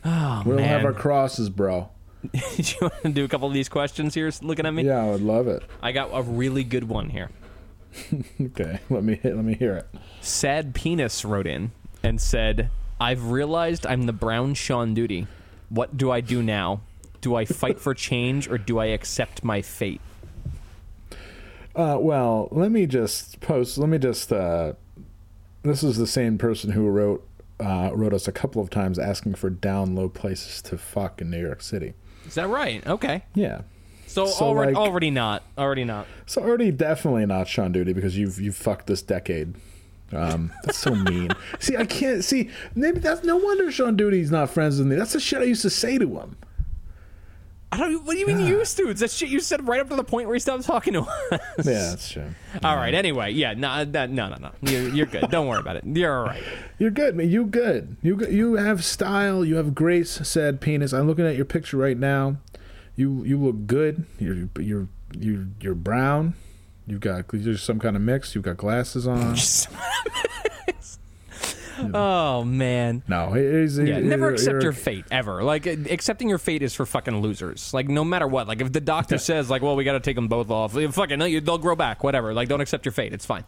Oh,
We don't have our crosses, bro.
Do you want to do a couple of these questions here? Looking at me,
Yeah, I would love it.
I got a really good one here.
Okay, let me let me hear it.
Sad Penis wrote in and said, "I've realized I'm the brown Sean Duty. What do I do now? Do I fight for change or do I accept my fate?"
Uh, well, let me just post. Let me just. Uh, this is the same person who wrote uh, wrote us a couple of times asking for down low places to fuck in New York City.
Is that right? Okay.
Yeah.
So,
So,
already,
like-
already not. Already not.
So already definitely not Sean Duty because you've you've fucked this decade. Um, that's so mean. see, I can't see. Maybe that's no wonder Sean Duty's not friends with me. That's the shit I used to say to him.
I don't. What do you mean used to? It's that shit you said right up to the point where he stopped talking to us.
Yeah, that's true.
All right. Anyway, yeah. No, no, no, no. no. You're, you're good. Don't worry about it. You're all right.
You're good, man. You good. You you have style. You have grace. Said penis. I'm looking at your picture right now. You you look good. You're you're you're you're brown. You've got there's some kind of mix. You've got glasses on.
oh man.
No, he's,
Yeah, never accept your fate ever. Like uh, accepting your fate is for fucking losers. Like no matter what. Like if the doctor says like, well, we got to take them both off. eh, Fucking no, you, they'll grow back. Whatever. Like don't accept your fate. It's fine.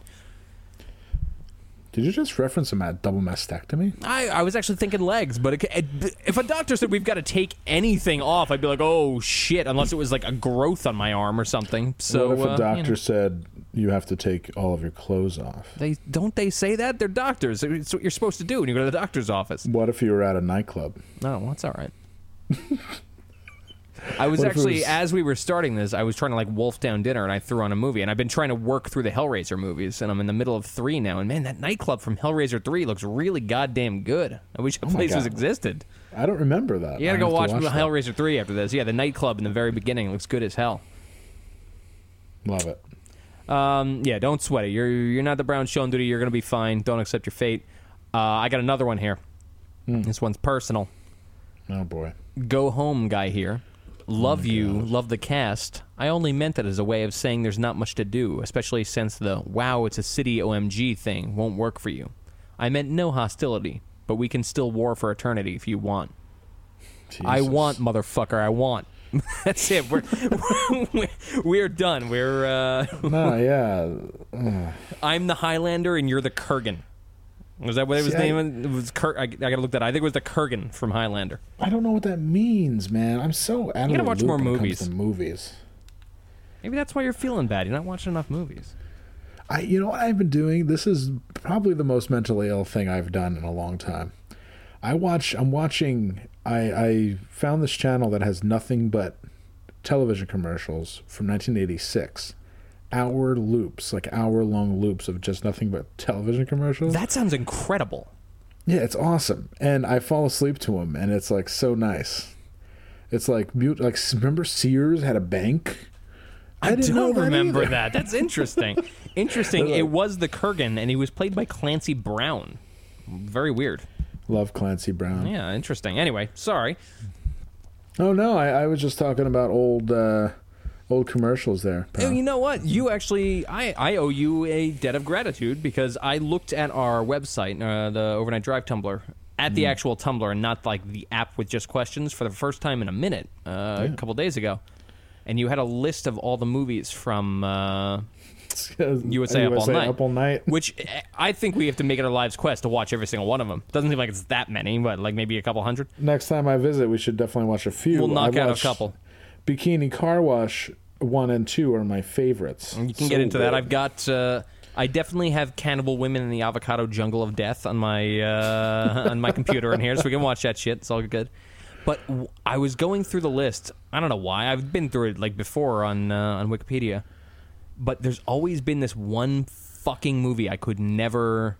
Did you just reference a ma- double mastectomy?
I, I was actually thinking legs, but it, it, if a doctor said we've got to take anything off, I'd be like, oh shit, unless it was like a growth on my arm or something. So
what if
uh,
a
you
doctor
know.
said you have to take all of your clothes off?
They don't they say that they're doctors. It's what you're supposed to do when you go to the doctor's office.
What if you were at a nightclub?
No, well, that's all right. I was
What if it
actually
was-
as we were starting this, I was trying to like wolf down dinner, and I threw on a movie, and I've been trying to work through the Hellraiser movies, and I'm in the middle of three now, and man, that nightclub from Hellraiser three looks really goddamn good. I wish that
my
place was
God.
existed.
I don't remember that.
You gotta go
have
watch,
to that.
Hellraiser three after this. Yeah, the nightclub in the very beginning looks good as hell.
Love it.
Um, yeah, don't sweat it. You're you're not the brown Sean Duty. You're gonna be fine. Don't accept your fate. Uh, I got another one here. This one's personal.
Oh boy.
Go home guy here. Love you, love the cast. I only meant that as a way of saying there's not much to do, especially since the wow, it's a city OMG thing won't work for you. I meant no hostility, but we can still war for eternity if you want. I want, motherfucker, I want. That's it. We're we're, we're done. We're uh,
no, yeah.
I'm the Highlander and you're the Kurgan. Was that what it was
See, I-
named? It was Kur- I, I gotta look that. Up. I think it was the Kurgan from Highlander.
I don't know what that means, man. I'm so out of
gotta watch more
when it comes
movies.
movies.
Maybe that's why you're feeling bad. You're not watching enough movies.
I, you know what I've been doing? This is probably the most mentally ill thing I've done in a long time. I watch. I'm watching. I I found this channel that has nothing but television commercials from 1986. Hour loops, like hour long loops of just nothing but television commercials.
That sounds incredible.
Yeah, it's awesome, and I fall asleep to them, and it's like so nice. It's like mute. Like remember Sears had a bank.
I,
didn't
don't
that
remember
either.
that. That's interesting. interesting. It was the Kurgan, and he was played by Clancy Brown. Very weird.
Love Clancy Brown.
Yeah, interesting. Anyway, sorry.
Oh no, I, I was just talking about old uh, old commercials there.
Oh,
pal.
You know what? You actually, I, I owe you a debt of gratitude because I looked at our website, uh, the Overnight Drive Tumblr, at the actual Tumblr and not like the app with just questions for the first time in a minute uh, a couple days ago. And you had a list of all the movies from uh, USA, Up All Night.
Up all night.
Which eh, I think we have to make it our lives quest to watch every single one of them. Doesn't seem like it's that many, but like maybe a couple hundred.
Next time I visit, we should definitely watch a few.
We'll knock
I've
out a couple.
Bikini Car Wash one and two are my favorites.
You can
So
get into that. I've got. Uh, I definitely have Cannibal Women in the Avocado Jungle of Death on my uh, on my computer in here, so we can watch that shit. It's all good. But w- I was going through the list. I don't know why. I've been through it like before on uh, on Wikipedia, but there's always been this one fucking movie I could never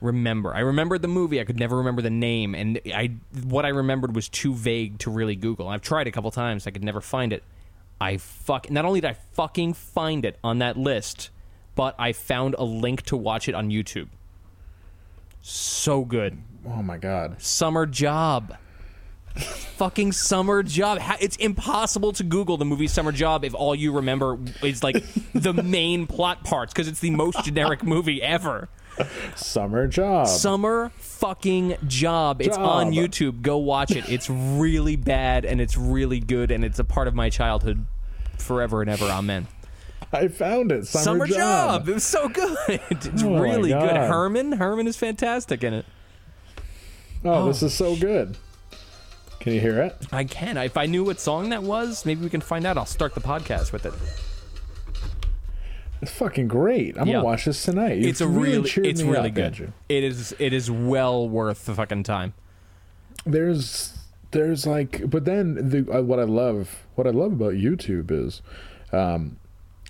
remember. I remembered the movie, I could never remember the name, and I what I remembered was too vague to really Google. I've tried a couple times, I could never find it. I fuck. Not only did I fucking find it on that list, but I found a link to watch it on YouTube. So good.
Oh my god.
Summer Job. fucking Summer Job. It's impossible to Google the movie Summer Job if all you remember is like the main plot parts because it's the most generic movie ever.
Summer job.
Summer fucking job. It's on YouTube. Go watch it. It's really bad and it's really good and it's a part of my childhood forever and ever. Amen.
I found it. Summer,
Summer
job.
job. It was so good. It's
Oh my
really good.
God.
Herman. Herman is fantastic in it.
Oh, oh this is so good. Can you hear it?
I can. If I knew what song that was, maybe we can find out. I'll start the podcast with it.
It's fucking great. I'm
Yeah.
gonna watch this tonight. You've
it's a really,
cheered
it's really good. It is, it is well worth the fucking time.
there's there's like but then the uh, what i love what i love about youtube is um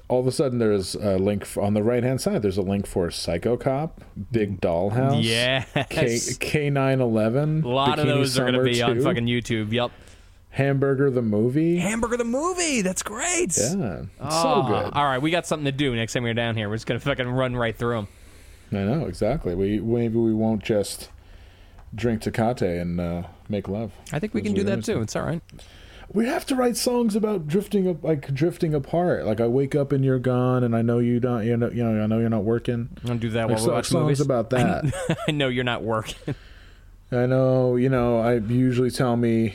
all of a sudden there's a link f- on the right hand side there's a link for psycho cop big dollhouse
yeah,
K, k911
A lot of
Bikini
those are going to
Summer
be on fucking YouTube. Yep.
Hamburger the movie
Hamburger the movie. That's great.
yeah it's
Oh,
so good
All right, we got something to do next time we're down here. We're just gonna fucking run right through them.
i know exactly we maybe we won't just drink Tecate and uh, make love
I think we
As
can do that too. It's all right.
We have to write songs about drifting up, like drifting apart. Like I wake up and you're gone, and I know you don't. You know, you know, I know you're not working.
I'm gonna do that
Like
while we
so-
watch
songs
movies.
about that.
I know you're not working.
I know, you know. I usually tell me.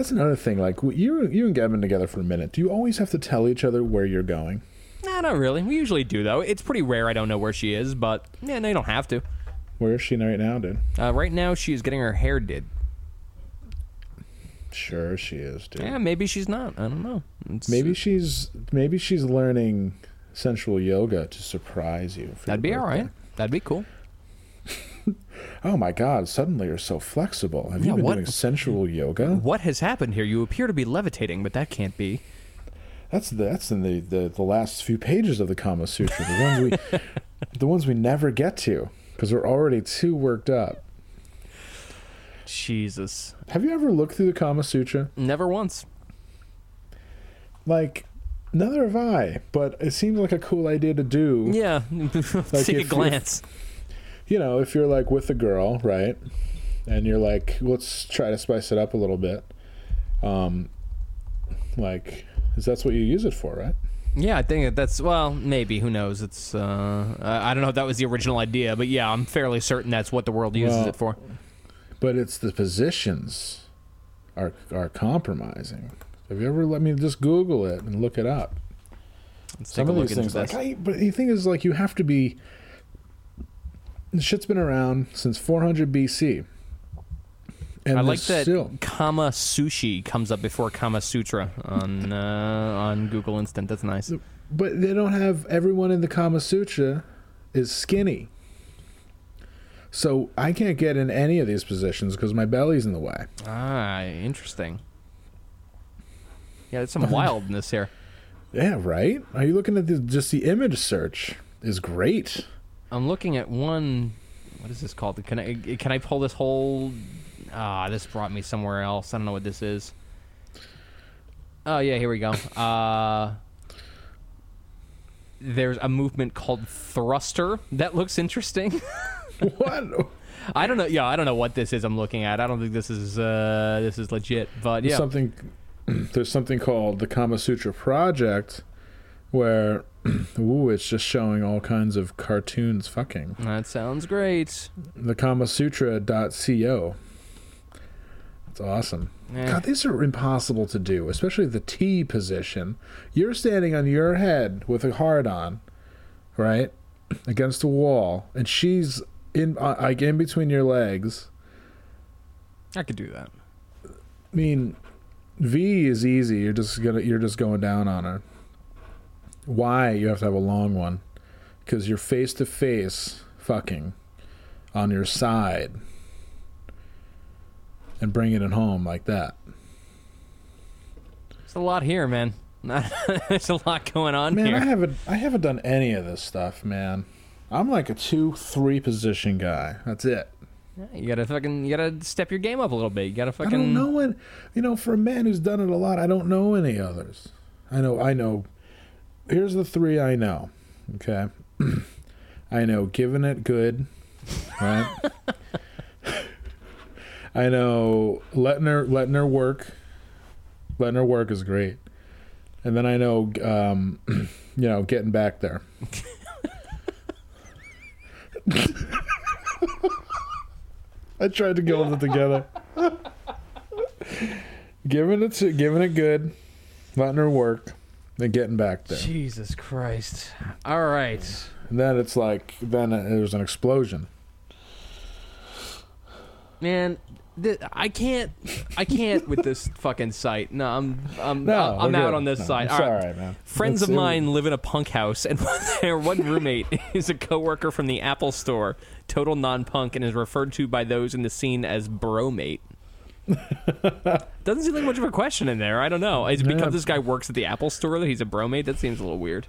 That's another thing. Like you, you and Gavin together for a minute. Do you always have to tell each other where you're going?
nah, not really. We usually do though. It's pretty rare. I don't know where she is, but yeah, no, you don't have to.
Where is she right now, dude?
Uh, right now, she is getting her hair did.
Sure, she is, dude.
Yeah, maybe she's not. I don't know. It's-
Maybe she's maybe she's learning sensual yoga to surprise you.
that'd be all right. That'd be cool.
Oh my God! Suddenly you're so flexible. Have
Yeah,
you been
what-
doing sensual yoga?
What has happened here? You appear to be levitating, but that can't be.
That's that's in the, the, the last few pages of the Kama Sutra. The ones we the ones we never get to because we're already too worked up.
Jesus.
Have you ever looked through the Kama Sutra?
Never once.
Like, neither have I. But it seems like a cool idea to do.
Yeah. Take a glance.
You know, if you're like with a girl, right, and you're like, let's try to spice it up a little bit. Um, like, is that's what you use it for, right?
Yeah, I think that's well, maybe who knows? It's uh, I don't know if that was the original idea, but yeah, I'm fairly certain that's what the world uses
Well,
it for.
But it's the positions are are compromising. Have you ever let me just Google it and look it up?
Let's
Some
take
of
a look
these things, like, I, but the thing is, like, you have to be. The shit's been around since 400 BC. And
I like that
Still,
Kama Sushi comes up before Kama Sutra on uh, on Google Instant. That's nice.
but they don't have everyone in the Kama Sutra is skinny. So I can't get in any of these positions because my belly's in the way.
Ah, interesting. Yeah, there's some wildness here.
Yeah, right. Are you looking at the, just the image search? Is great.
I'm looking at one. What is this called? Can I can I pull this whole? Ah, this brought me somewhere else. I don't know what this is. Oh yeah, here we go. Uh, there's a movement called thruster that looks interesting.
what?
I don't know. Yeah, I don't know what this is. I'm looking at. I don't think this is uh, this is legit. But yeah,
Something. There's something called the Kama Sutra Project, where, ooh, it's just showing all kinds of cartoons fucking.
that sounds great.
The KamaSutra.co. That's awesome.
Eh.
God, these are impossible to do, especially the T position. You're standing on your head with a hard on, right, against a wall, and she's in uh, like in between your legs.
I could do that.
I mean, V is easy. You're just gonna you're just going down on her. Y you have to have a long one, because you're face to face fucking on your side, and bringing it home like that.
There's a lot here, man. There's a lot going on
Man,
here.
I haven't I haven't done any of this stuff, man. I'm like a two three position guy. That's it.
You gotta fucking you gotta step your game up a little bit. You gotta fucking.
I don't know it. You know, for a man who's done it a lot, I don't know any others. I know. I know. Here's the three I know. Okay. I know giving it good, right? I know letting her letting her work. Letting her work is great. And then I know um, you know, getting back there. I tried to go them together. giving it to, giving it good, letting her work, then getting back there.
Jesus Christ. All right.
And then it's like then there's an explosion.
Man, th- I can't I can't with this fucking site. No, I'm I'm
No,
I'm out
good.
on this
No,
side.
it's
All
all
right.
man.
Friends
Let's
of mine live in a punk house, and their one roommate is a coworker from the Apple Store, total non-punk, and is referred to by those in the scene as bromate. Doesn't seem like much of a question in there. I don't know. Is it because
Yeah.
this guy works at the Apple Store that he's a bromate? That seems a little weird.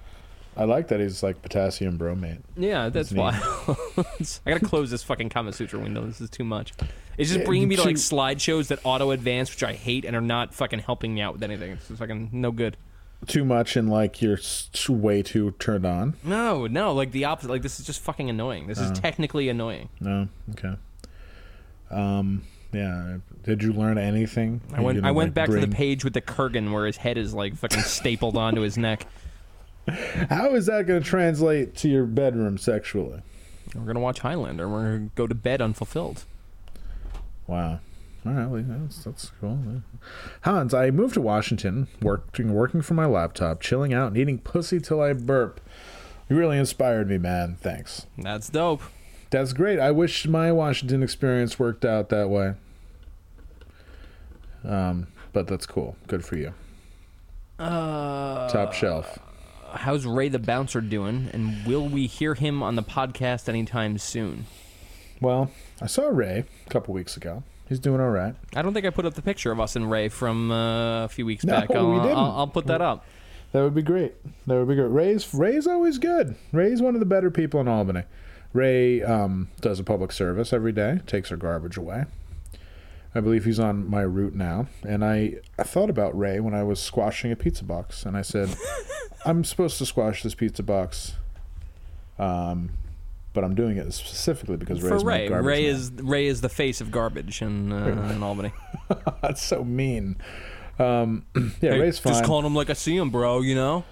I like that he's like potassium bromate.
Yeah, that's
neat.
why. I gotta close this fucking Kama Sutra window. This is too much. It's just
Yeah,
bringing me to like slideshows that auto advance, which I hate, and are not fucking helping me out with anything. It's just fucking no good.
Too much and like you're s- way too turned on.
No, no, like the opposite. Like this is just fucking annoying. This is technically annoying.
No, okay. Um, yeah. Did you learn anything?
I went. I went
like,
back to the page with the Kurgan where his head is like fucking stapled onto his neck.
How is that going to translate to your bedroom sexually?
We're gonna watch Highlander. We're gonna go to bed unfulfilled.
Wow. All right, that's, that's cool. Hans, I moved to Washington, working working from my laptop, chilling out, and eating pussy till I burp. You really inspired me, man. Thanks.
That's dope.
That's great. I wish my Washington experience worked out that way. Um, but that's cool. Good for you.
Uh,
Top shelf.
how's Ray the Bouncer doing? And will we hear him on the podcast anytime soon?
Well, I saw Ray a couple weeks ago. He's doing all right.
I don't think I put up the picture of us and Ray from uh, a few weeks
No,
back. I'll,
we didn't.
I'll, I'll put that up.
That would be great. That would be great. Ray's Ray's always good. Ray's one of the better people in Albany. Ray um, does a public service every day, takes her garbage away. I believe he's on my route now. And I, I thought about Ray when I was squashing a pizza box, and I said, I'm supposed to squash this pizza box, um, but I'm doing it specifically because
For
Ray's
Ray,
garbage
Ray is Ray is the face of garbage in, uh, in Albany.
That's so mean. Um, yeah,
Hey,
Ray's fine.
Just calling him like I see him, bro. You know.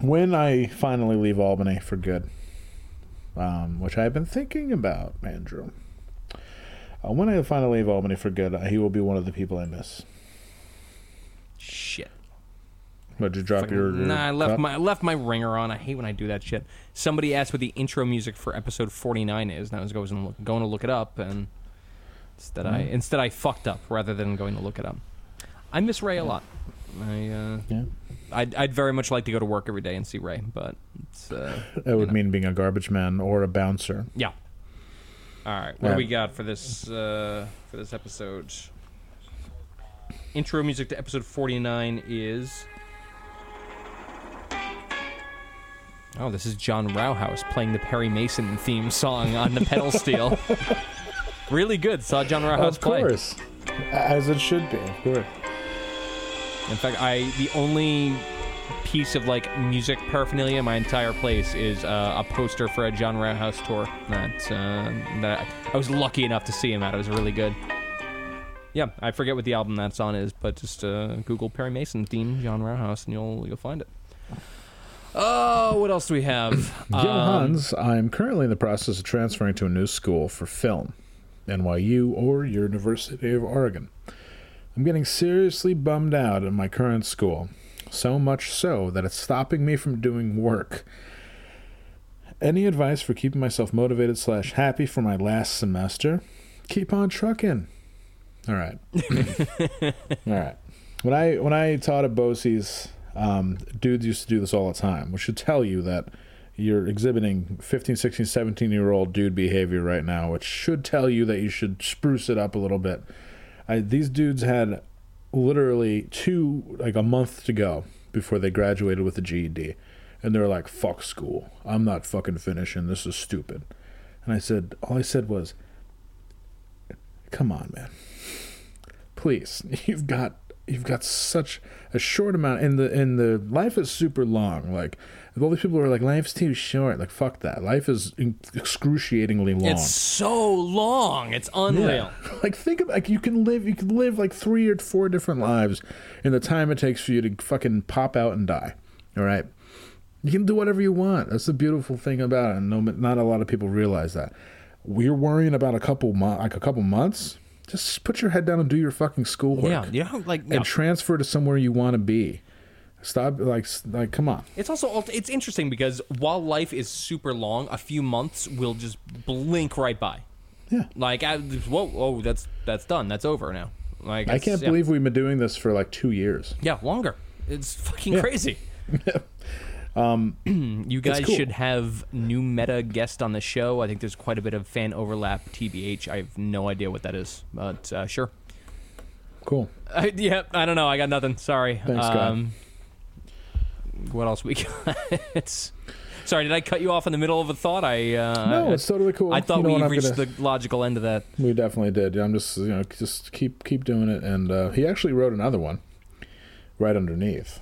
when I finally leave Albany for good, um, which I've been thinking about, Andrew. Uh, when I finally leave Albany for good, he will be one of the people I miss.
Shit.
But you drop your, your
Nah, I left
cup?
my I left my ringer on. I hate when I do that shit. Somebody asked what the intro music for episode 49 is, and I was going to look, going to look it up, and instead I instead I fucked up rather than going to look it up. I miss Ray a lot. I uh,
Yeah.
I'd, I'd very much like to go to work every day and see Ray, but it's uh,
That would mean being a garbage man or a bouncer.
yeah. All right, what
Yeah.
do we got for this uh, for this episode? Intro music to episode 49 is. Oh, this is Jon Rauhouse playing the Perry Mason theme song on the pedal steel. really good. Saw Jon Rauhouse play.
of
play.
course. As it should be, of course.
In fact, I the only piece of like music paraphernalia in my entire place is uh, a poster for a Jon Rauhouse tour that uh, that I, was lucky enough to see him at. It was really good. Yeah, I forget what the album that's on is, but just uh, Google Perry Mason theme Jon Rauhouse and you'll you'll find it. Oh, what else do we have?
Yo,
Um,
Hans, I'm currently in the process of transferring to a new school for film, NYU or University of Oregon. I'm getting seriously bummed out at my current school, so much so that it's stopping me from doing work. Any advice for keeping myself motivated slash happy for my last semester? Keep on trucking. All right. All right. When I when I taught at BOCES, um, dudes used to do this all the time, which should tell you that you're exhibiting 15, 16, 17 year old dude behavior right now, which should tell you that you should spruce it up a little bit. I, these dudes had literally two, like a month to go before they graduated with a GED. And they were like, fuck school. I'm not fucking finishing. This is stupid. And I said, all I said was, come on, man. Please, you've got you've got such a short amount and the and the life is super long like all these people are like life's too short. Like fuck that. Life is in- excruciatingly long.
It's so long. It's unreal.
yeah. like think of like you can live you can live like three or four different lives in the time it takes for you to fucking pop out and die. All right? You can do whatever you want. That's the beautiful thing about it. And no not a lot of people realize that. We're worrying about a couple mo- like a couple months. Just put your head down and do your fucking schoolwork.
Yeah, how, like yeah.
and transfer to somewhere you want to be. Stop, like, like, come on.
It's also alt- it's interesting because while life is super long, a few months will just blink right by.
Yeah,
Like, I, whoa, oh, that's that's done. That's over now. Like,
I can't
yeah.
believe we've been doing this for like two years.
Yeah, longer. It's fucking
Yeah.
crazy. you guys
cool.
should have new meta guest on the show. I think there's quite a bit of fan overlap. TBH, I have no idea what that is, but uh, sure.
Cool.
I, yeah, I don't know. I got nothing. Sorry.
Thanks,
um, What else we got? it's, sorry, did I cut you off in the middle of a thought? I uh,
No, it's totally cool.
I thought
You know
we reached
gonna-
the logical end of that.
We definitely did. I'm just, you know, just keep keep doing it. And uh, he actually wrote another one right underneath.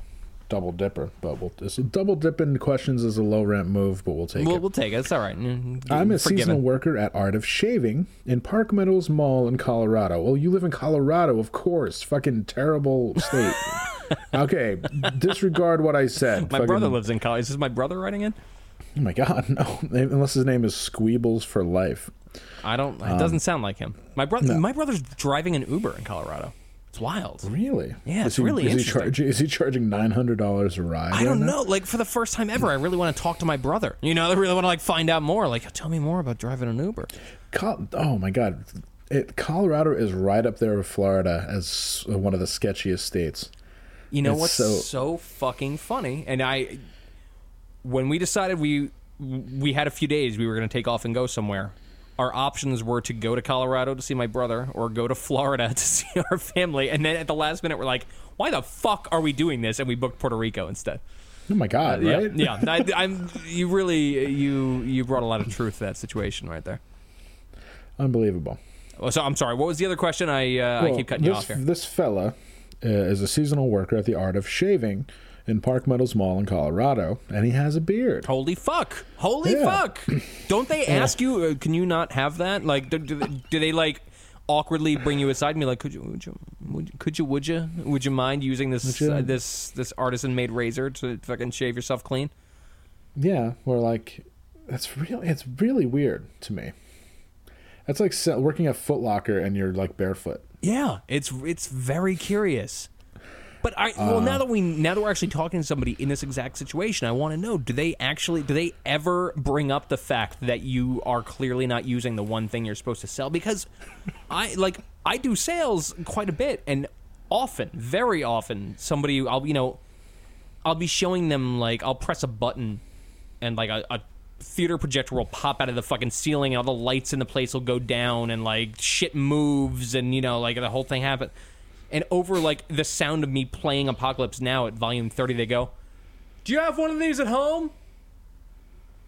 Double dipper, but we'll it's double dipping questions is a low rent move, but we'll take
We'll,
it.
we'll take it. It's all right. Mm,
I'm a
forgiven.
seasonal worker at Art of Shaving in Park Meadows Mall in Colorado. Well, you live in Colorado, of course. Fucking terrible state. okay, disregard what I said.
My
Fucking-
brother lives in college. Is this my brother writing in?
Oh my god, no! Unless his name is Squeebles for life.
I don't. It doesn't sound like him. My brother.
Um, no.
My brother's driving an Uber in Colorado. It's wild.
Really?
Yeah,
Is
it's
he,
really
is he,
interesting.
charging, is he charging nine hundred dollars a ride?
I don't
now?
know. Like for the first time ever, I really want to talk to my brother. You know, I really want to like find out more. Like, tell me more about driving an Uber.
Col- oh my god, it, Colorado is right up there with Florida as one of the sketchiest states.
You know
It's
what's
so-
so... fucking funny? And I, when we decided we we had a few days, we were going to take off and go somewhere. Our options were to go to Colorado to see my brother, or go to Florida to see our family. And then at the last minute, we're like, "Why the fuck are we doing this?" And we booked Puerto Rico instead.
Oh my god, right?
Uh, Yeah, yeah. I, I'm. You really, you you brought a lot of truth to that situation right there.
Unbelievable.
Oh, so I'm sorry. What was the other question? I uh, I keep cutting you off here.
This fella is a seasonal worker at the Art of Shaving in Park Meadows Mall in Colorado, and he has a beard.
Holy fuck! Holy
Yeah.
fuck! Don't they ask you? Uh, can you not have that? Like, do, do, do they like awkwardly bring you aside and be like, "Could you? Would you? Would you? Could you? Would you? Would you mind using this uh, this this artisan made razor to fucking shave yourself clean?"
Yeah, or like that's really it's really weird to me. That's like working at Foot Locker and you're like barefoot.
Yeah, it's it's very curious. But I well now that we now that we're actually talking to somebody in this exact situation, I want to know: do they actually do they ever bring up the fact that you are clearly not using the one thing you're supposed to sell? Because I like I do sales quite a bit, and often, very often, somebody I'll you know I'll be showing them like I'll press a button and like a, a theater projector will pop out of the fucking ceiling and all the lights in the place will go down and like shit moves and you know like the whole thing happens. And over like the sound of me playing Apocalypse Now at volume 30 they go, "Do you have one of these at home?"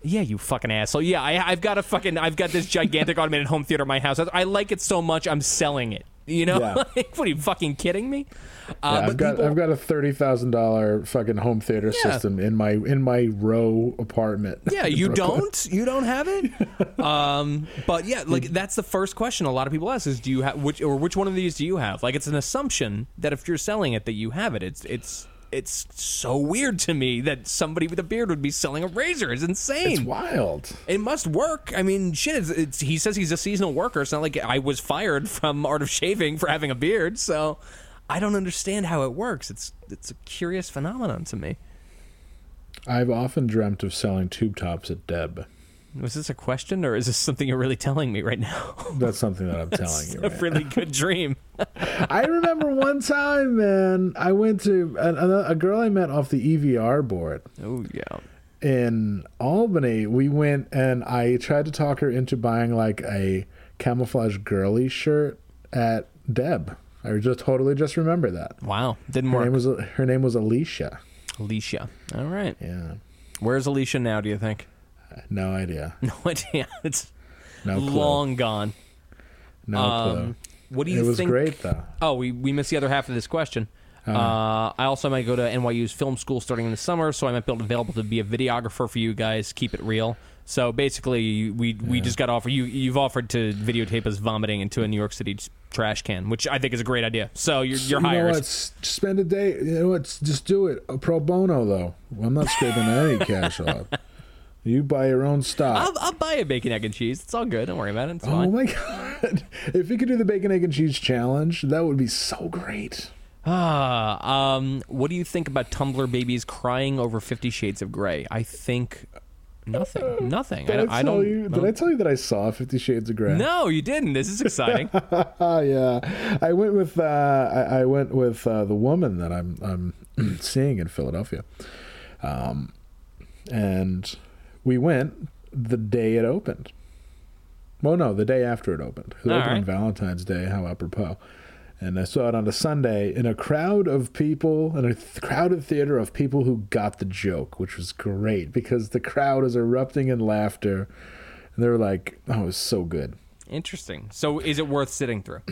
Yeah, you fucking asshole. Yeah, I, I've got a fucking, I've got this gigantic automated home theater in my house. I like it so much, I'm selling it. You know,
Yeah.
like, what are you fucking kidding me?
Yeah,
Uh,
I've got I've got a thirty thousand dollar fucking home theater
Yeah.
system in my in my row apartment.
Yeah, you
Brooklyn.
don't. You don't have it. Um, but yeah, like that's the first question a lot of people ask is, do you have which or which one of these do you have? Like it's an assumption that if you're selling it that you have it. It's it's it's so weird to me that somebody with a beard would be selling a razor. It's insane.
It's wild.
It must work. I mean, shit. It's, it's, he says he's a seasonal worker. It's not like I was fired from Art of Shaving for having a beard. So I don't understand how it works. It's it's a curious phenomenon to me.
I've often dreamt of selling tube tops at Deb.
Was this a question or is this something you're really telling me right now?
That's something that I'm telling you.
a
Right?
really good dream.
I remember one time, man. I went to a, a, a girl I met off the EVR board
Oh yeah.
in Albany. We went and I tried to talk her into buying like a camouflage girly shirt at Deb. I just totally just remember that.
Wow. Didn't
Her
work.
name was her name was Alicia.
Alicia. All right.
Yeah,
Where's Alicia now? Do you think?
No idea.
No idea. It's
No clue.
long gone.
no clue.
Um, what do you
it was
think?
great though.
Oh, we, we missed the other half of this question. Uh, I also might go to NYU's film school starting in the summer, so I might be available to be a videographer for you guys. Keep it real. So basically, we we just got offered you. You've offered to videotape us vomiting into a New York City trash can, which I think is a great idea. So you're, you're
you know
hired.
what? Spend a day. You know what? Just do it. A pro bono though. I'm not scraping any cash off. You buy your own stock.
I'll, I'll buy a bacon, egg, and cheese. It's all good. Don't worry about it. It's
Oh
fine.
my god! If you could do the bacon, egg, and cheese challenge, that would be so great.
Ah, um, what do you think about Tumblr babies crying over Fifty Shades of Grey? I think nothing. Nothing.
Did I,
I,
tell
I don't.
you?
know.
Did I tell you that I saw Fifty Shades of Grey?
No, you didn't. This is exciting.
Yeah, I went with uh, I, I went with uh, the woman that I'm I'm seeing in Philadelphia, um, and we went the day it opened. Well, no, the day after it opened. It
All
opened on. Valentine's Day. How apropos! And I saw it on a Sunday in a crowd of people, in a th- crowded theater of people who got the joke, which was great because the crowd is erupting in laughter, and they were like, "Oh, it was so good."
Interesting. So, is it worth sitting through?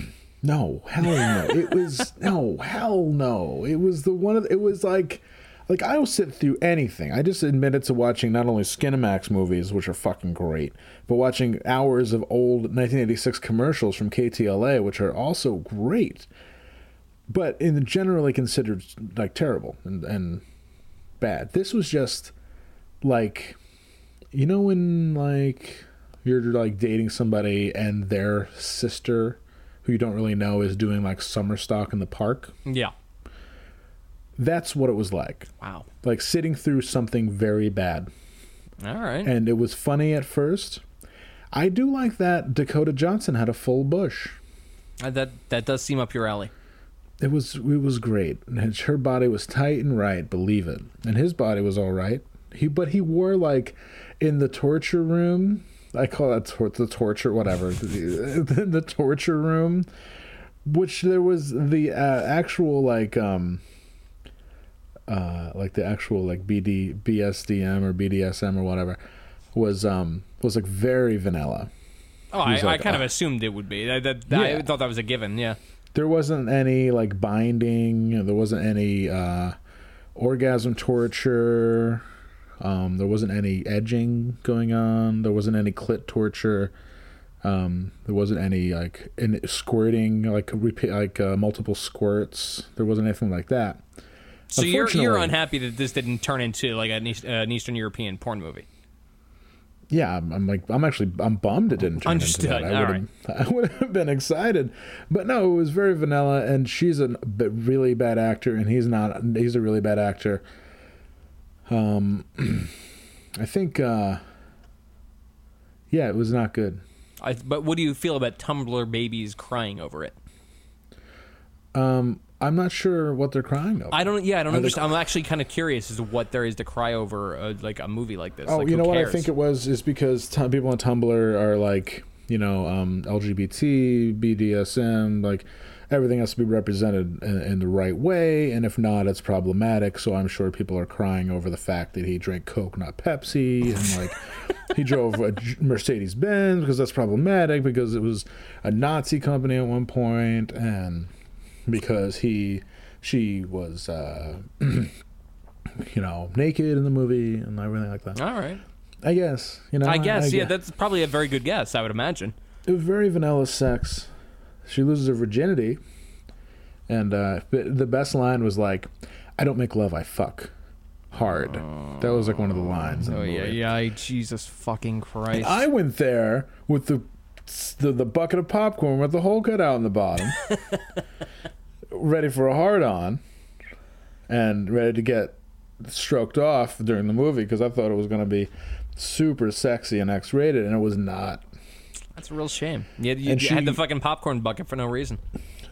No, hell no. It was no, hell no. It was the one of it was like like I don't sit through anything. I just admitted to watching not only Skinamax movies, which are fucking great, but watching hours of old 1986 commercials from KTLA, which are also great, but in generally considered like terrible and and bad. This was just like you know when like you're like dating somebody and their sister who you don't really know is doing like summer stock in the park
Yeah.
That's what it was like.
Wow.
like sitting through something very bad.
All right.
and it was funny at first. I do like that dakota johnson had a full bush.
Uh, that that does seem up your alley.
it was it was great. And her body was tight and right believe it. And his body was all right. He but he wore like in the torture room i call that tor- the torture whatever the, the torture room which there was the uh, actual like um uh like the actual like bd bsdm or bdsm or whatever was um was like very vanilla
Oh, I,
like,
I kind of
uh,
assumed it would be. I, that, I
Yeah.
thought that was a given. Yeah.
there wasn't any like binding there wasn't any uh orgasm torture um there wasn't any edging going on there wasn't any clit torture um there wasn't any like in squirting like repeat like uh, multiple squirts there wasn't anything like that
So you're you're unhappy that this didn't turn into like an, East, uh, an Eastern European porn movie.
yeah, I'm, I'm like I'm actually I'm bummed it didn't turn
Understood.
into that. I would have I would have been excited, but no, it was very vanilla. And she's a b- really bad actor, and he's not. He's a really bad actor. Um, I think. uh Yeah, it was not good.
I, but what do you feel about Tumblr babies crying over it?
Um, I'm not sure what they're crying over.
I don't. Yeah, I don't
Are
understand. I'm actually kind of curious as to what there is to cry over, uh, like a movie like this.
Oh,
Like,
you know what I think it was is because t- people on Tumblr are like, you know, um, LGBT, BDSM, like everything has to be represented in, in the right way, and if not, it's problematic. So I'm sure people are crying over the fact that he drank Coke, not Pepsi, and like he drove a Mercedes Benz because that's problematic because it was a Nazi company at one point, and because he she was uh, you know naked in the movie and everything like that.
All right.
I guess you know.
I guess. yeah,
guess.
that's probably a very good guess. I would imagine.
it was very vanilla sex. She loses her virginity, and uh, the best line was like, "I don't make love, I fuck." Hard. That was like one of the lines. the
Oh yeah, yeah. Jesus fucking Christ.
I went there with the, the the bucket of popcorn with the hole cut out in the bottom, ready for a hard on, and ready to get stroked off during the movie because I thought it was going to be super sexy and X rated, and it was not.
That's a real shame. You, you, you had the fucking popcorn bucket for no reason.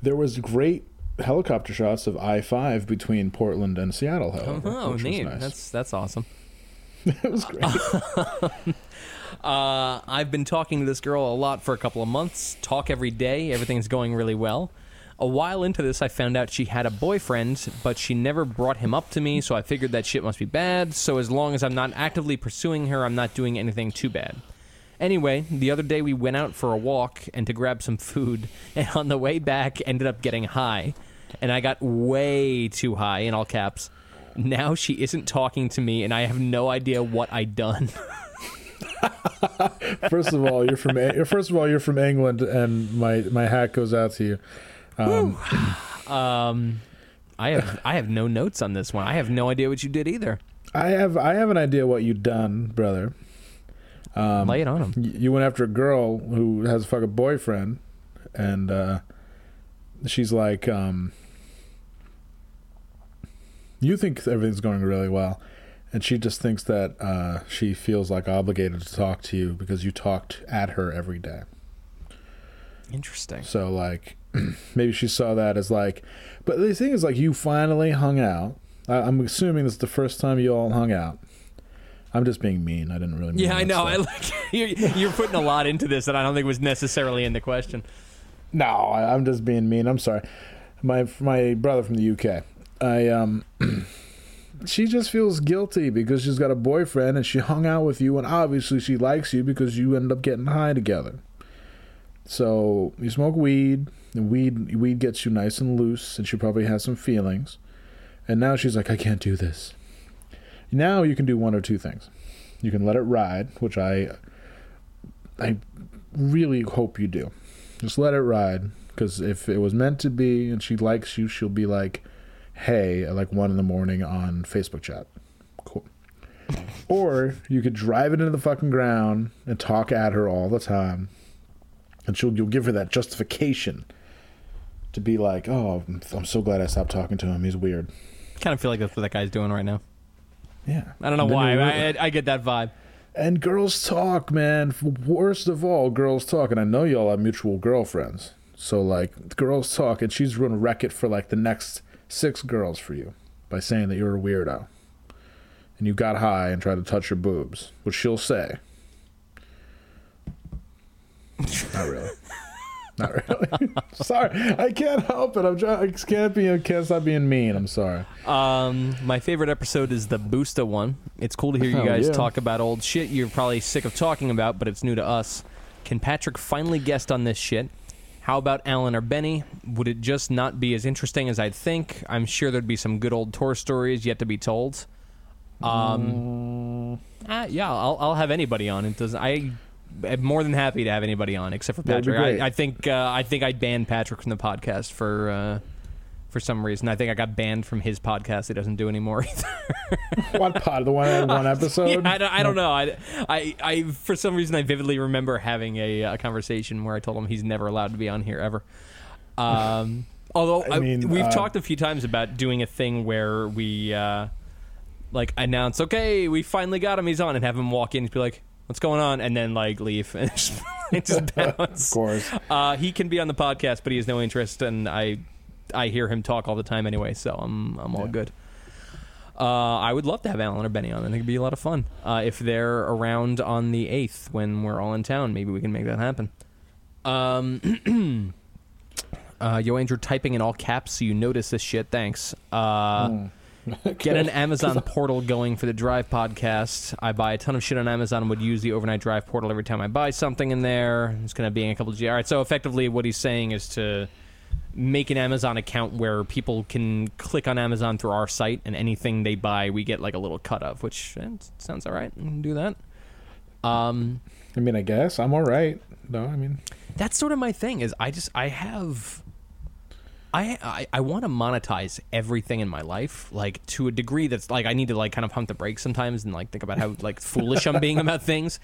There was great helicopter shots of I five between Portland and Seattle. However,
Oh,
which
neat.
Nice.
That's that's awesome.
it was great.
Uh, I've been talking to this girl a lot for a couple of months. Talk every day. Everything's going really well. A while into this, I found out she had a boyfriend, but she never brought him up to me, so I figured that shit must be bad. So as long as I'm not actively pursuing her, I'm not doing anything too bad. Anyway, the other day we went out for a walk and to grab some food, and on the way back ended up getting high. And I got way too high in all caps. Now she isn't talking to me, and I have no idea what I done.
first of all, you're from first of all you're from England, and my my hat goes out to you.
Um, I have I have no notes on this one. I have no idea what you did either.
I have I have an idea what you done, brother. Um,
Lay it on him.
Y- You went after a girl who has a fucking boyfriend, and uh, she's like, um, you think everything's going really well, and she just thinks that uh, she feels like obligated to talk to you because you talked at her every day.
Interesting.
So like, maybe she saw that as like, but the thing is like, you finally hung out. I, I'm assuming this is the first time you all hung out. I'm just being mean. I didn't really. Mean
Yeah, I know. I
stuff.
like you're, you're putting a lot into this that I don't think was necessarily in the question.
No, I, I'm just being mean. I'm sorry. My my brother from the UK. I um. she just feels guilty because she's got a boyfriend and she hung out with you and obviously she likes you because you end up getting high together. So you smoke weed weed weed gets you nice and loose and she probably has some feelings. And now she's like, I can't do this. Now you can do one or two things. You can let it ride, which I I really hope you do. Just let it ride. Because if it was meant to be and she likes you, she'll be like, hey, at like one in the morning on Facebook chat. Cool. or you could drive it into the fucking ground and talk at her all the time. And she'll you'll give her that justification to be like, oh, I'm- so glad I stopped talking to him. He's weird.
Kind of feel like that's what that guy's doing right now.
Yeah.
I don't know why. I, I, I get that vibe.
And girls talk, man. Worst of all, girls talk. And I know y'all have mutual girlfriends. So, like, girls talk, and she's to wreck it for, like, the next six girls for you by saying that you're a weirdo. And you got high and tried to touch her boobs, which she'll say. Not really. Not really. sorry. I can't help it. I'm trying. I can't be. I can't stop being mean. I'm sorry.
Um, my favorite episode is the Boosta one. It's cool to hear you guys
yeah.
talk about old shit you're probably sick of talking about, but it's new to us. Can Patrick finally guest on this shit? How about Alan or Benny? Would it just not be as interesting as I'd think? I'm sure there'd be some good old tour stories yet to be told. Um, uh, yeah, I'll, I'll have anybody on. It doesn't. I more than happy to have anybody on, except for
That'd be
Patrick.
great.
I, I think uh, I think I'd ban Patrick from the podcast for uh, for some reason. I think I got banned from his podcast. He doesn't do anymore either.
What pod? The one one episode?
Yeah, I, don't, I don't know. I, I, I, for some reason, I vividly remember having a, uh conversation where I told him he's never allowed to be on here ever. Um, although
I
I
mean,
we've
uh,
talked a few times about doing a thing where we uh, like announce, okay, we finally got him. He's on, and have him walk in and be like, "What's going on?" and then like leave and just, just bounce.
Of course.
Uh, he can be on the podcast, but he has no interest, and I, I hear him talk all the time anyway, so I'm I'm all
Yeah.
good. Uh, I would love to have Alan or Benny on. I think it'd be a lot of fun. Uh, if they're around on the eighth when we're all in town, maybe we can make that happen. Um, uh, Yo Andrew typing in all caps so you notice this shit. Thanks. Uh, Get an Amazon portal going for the Drive podcast. I buy a ton of shit on Amazon would use the overnight Drive portal every time I buy something in there. It's going to be in a couple of G. All right, so effectively, what he's saying is to make an Amazon account where people can click on Amazon through our site, and anything they buy, we get like a little cut of, which eh, sounds all right. We can do that. Um,
I mean, I guess I'm all right. No, I mean,
that's sort of my thing. Is I just I have. I, I, I want to monetize everything in my life, like to a degree that's like I need to like kind of pump the brakes sometimes and like think about how like foolish I'm being about things.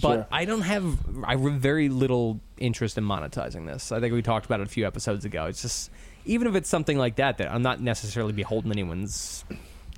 But
Sure.
I don't have I have very little interest in monetizing this. I think we talked about it a few episodes ago. It's just even if it's something like that that I'm not necessarily beholden anyone's.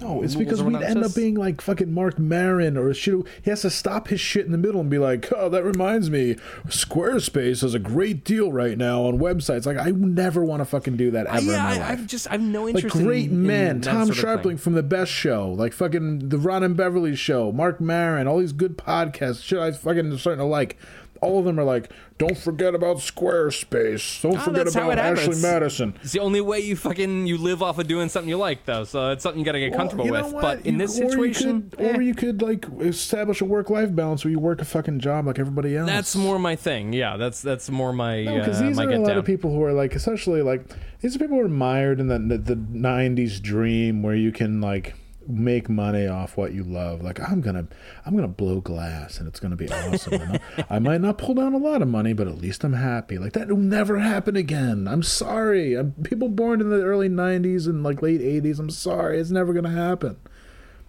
No, it's because we'd end up being like fucking Mark Maron or shit. He has to stop his shit in the middle and be like, "Oh, that reminds me, Squarespace has a great deal right now on websites." Like, I never want to fucking do that ever in
yeah, I. I've just I've no
like
interest.
great
in, in
men,
that
Tom
sort of.
Scharpling from the Best Show, like fucking the Ron and Beverly Show, Mark Maron, all these good podcasts, shit I fucking starting to like. All of them are like, don't forget about Squarespace. Don't
Ah,
forget about. Ashley Madison.
It's the only way you fucking you live off of doing something you like, though. So it's something you got to get
Well,
comfortable
you know
with.
what?
But in
You-
this
or you
situation,
could- or
eh,
you could like establish a work-life balance where you work a fucking job like everybody else.
that's more my thing. Yeah, that's that's more my
No, because
uh,
these
my
are a lot
down.
of people who are like, essentially, like these are people who are mired in the, the the '90s dream where you can like make money off what you love. Like I'm gonna I'm gonna blow glass and it's gonna be awesome. I might not pull down a lot of money, but at least I'm happy. Like that will never happen again. I'm sorry. I'm people born in the early '90s and like late '80s. I'm sorry. It's never gonna happen.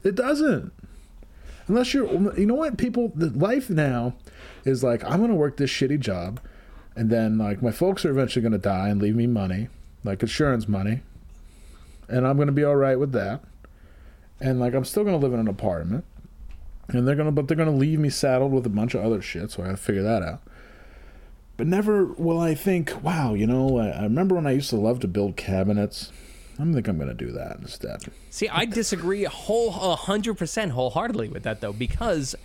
It doesn't. Unless you're, you know what, people, the life now is like, I'm to work this shitty job, and then, like, my folks are eventually to die and leave me money, like insurance money, and I'm to be all right with that. And, like, I'm still going to live in an apartment, and they're to, but they're going to leave me saddled with a bunch of other shit, so I have to figure that out. But never will I think, wow, you know, I, I remember when I used to love to build cabinets. I think I'm going to do that instead.
See, I disagree whole hundred percent wholeheartedly with that though, because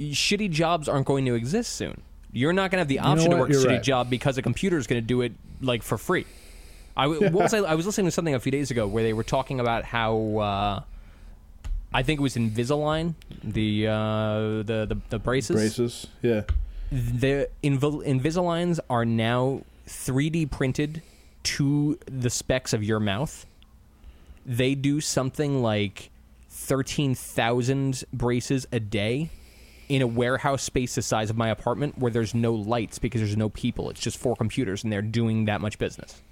shitty jobs aren't going to exist soon. You're not going to have the option to work a
You're
shitty
right.
job because a computer is going to do it like for free. I was I, I was listening to something a few days ago where they were talking about how uh, I think it was Invisalign, the uh, the, the the braces.
Braces, yeah.
the Invi- Invisaligns are now 3D printed to the specs of your mouth. They do something like 13,000 braces a day in a warehouse space the size of my apartment where there's no lights because there's no people. It's just four computers and they're doing that much business.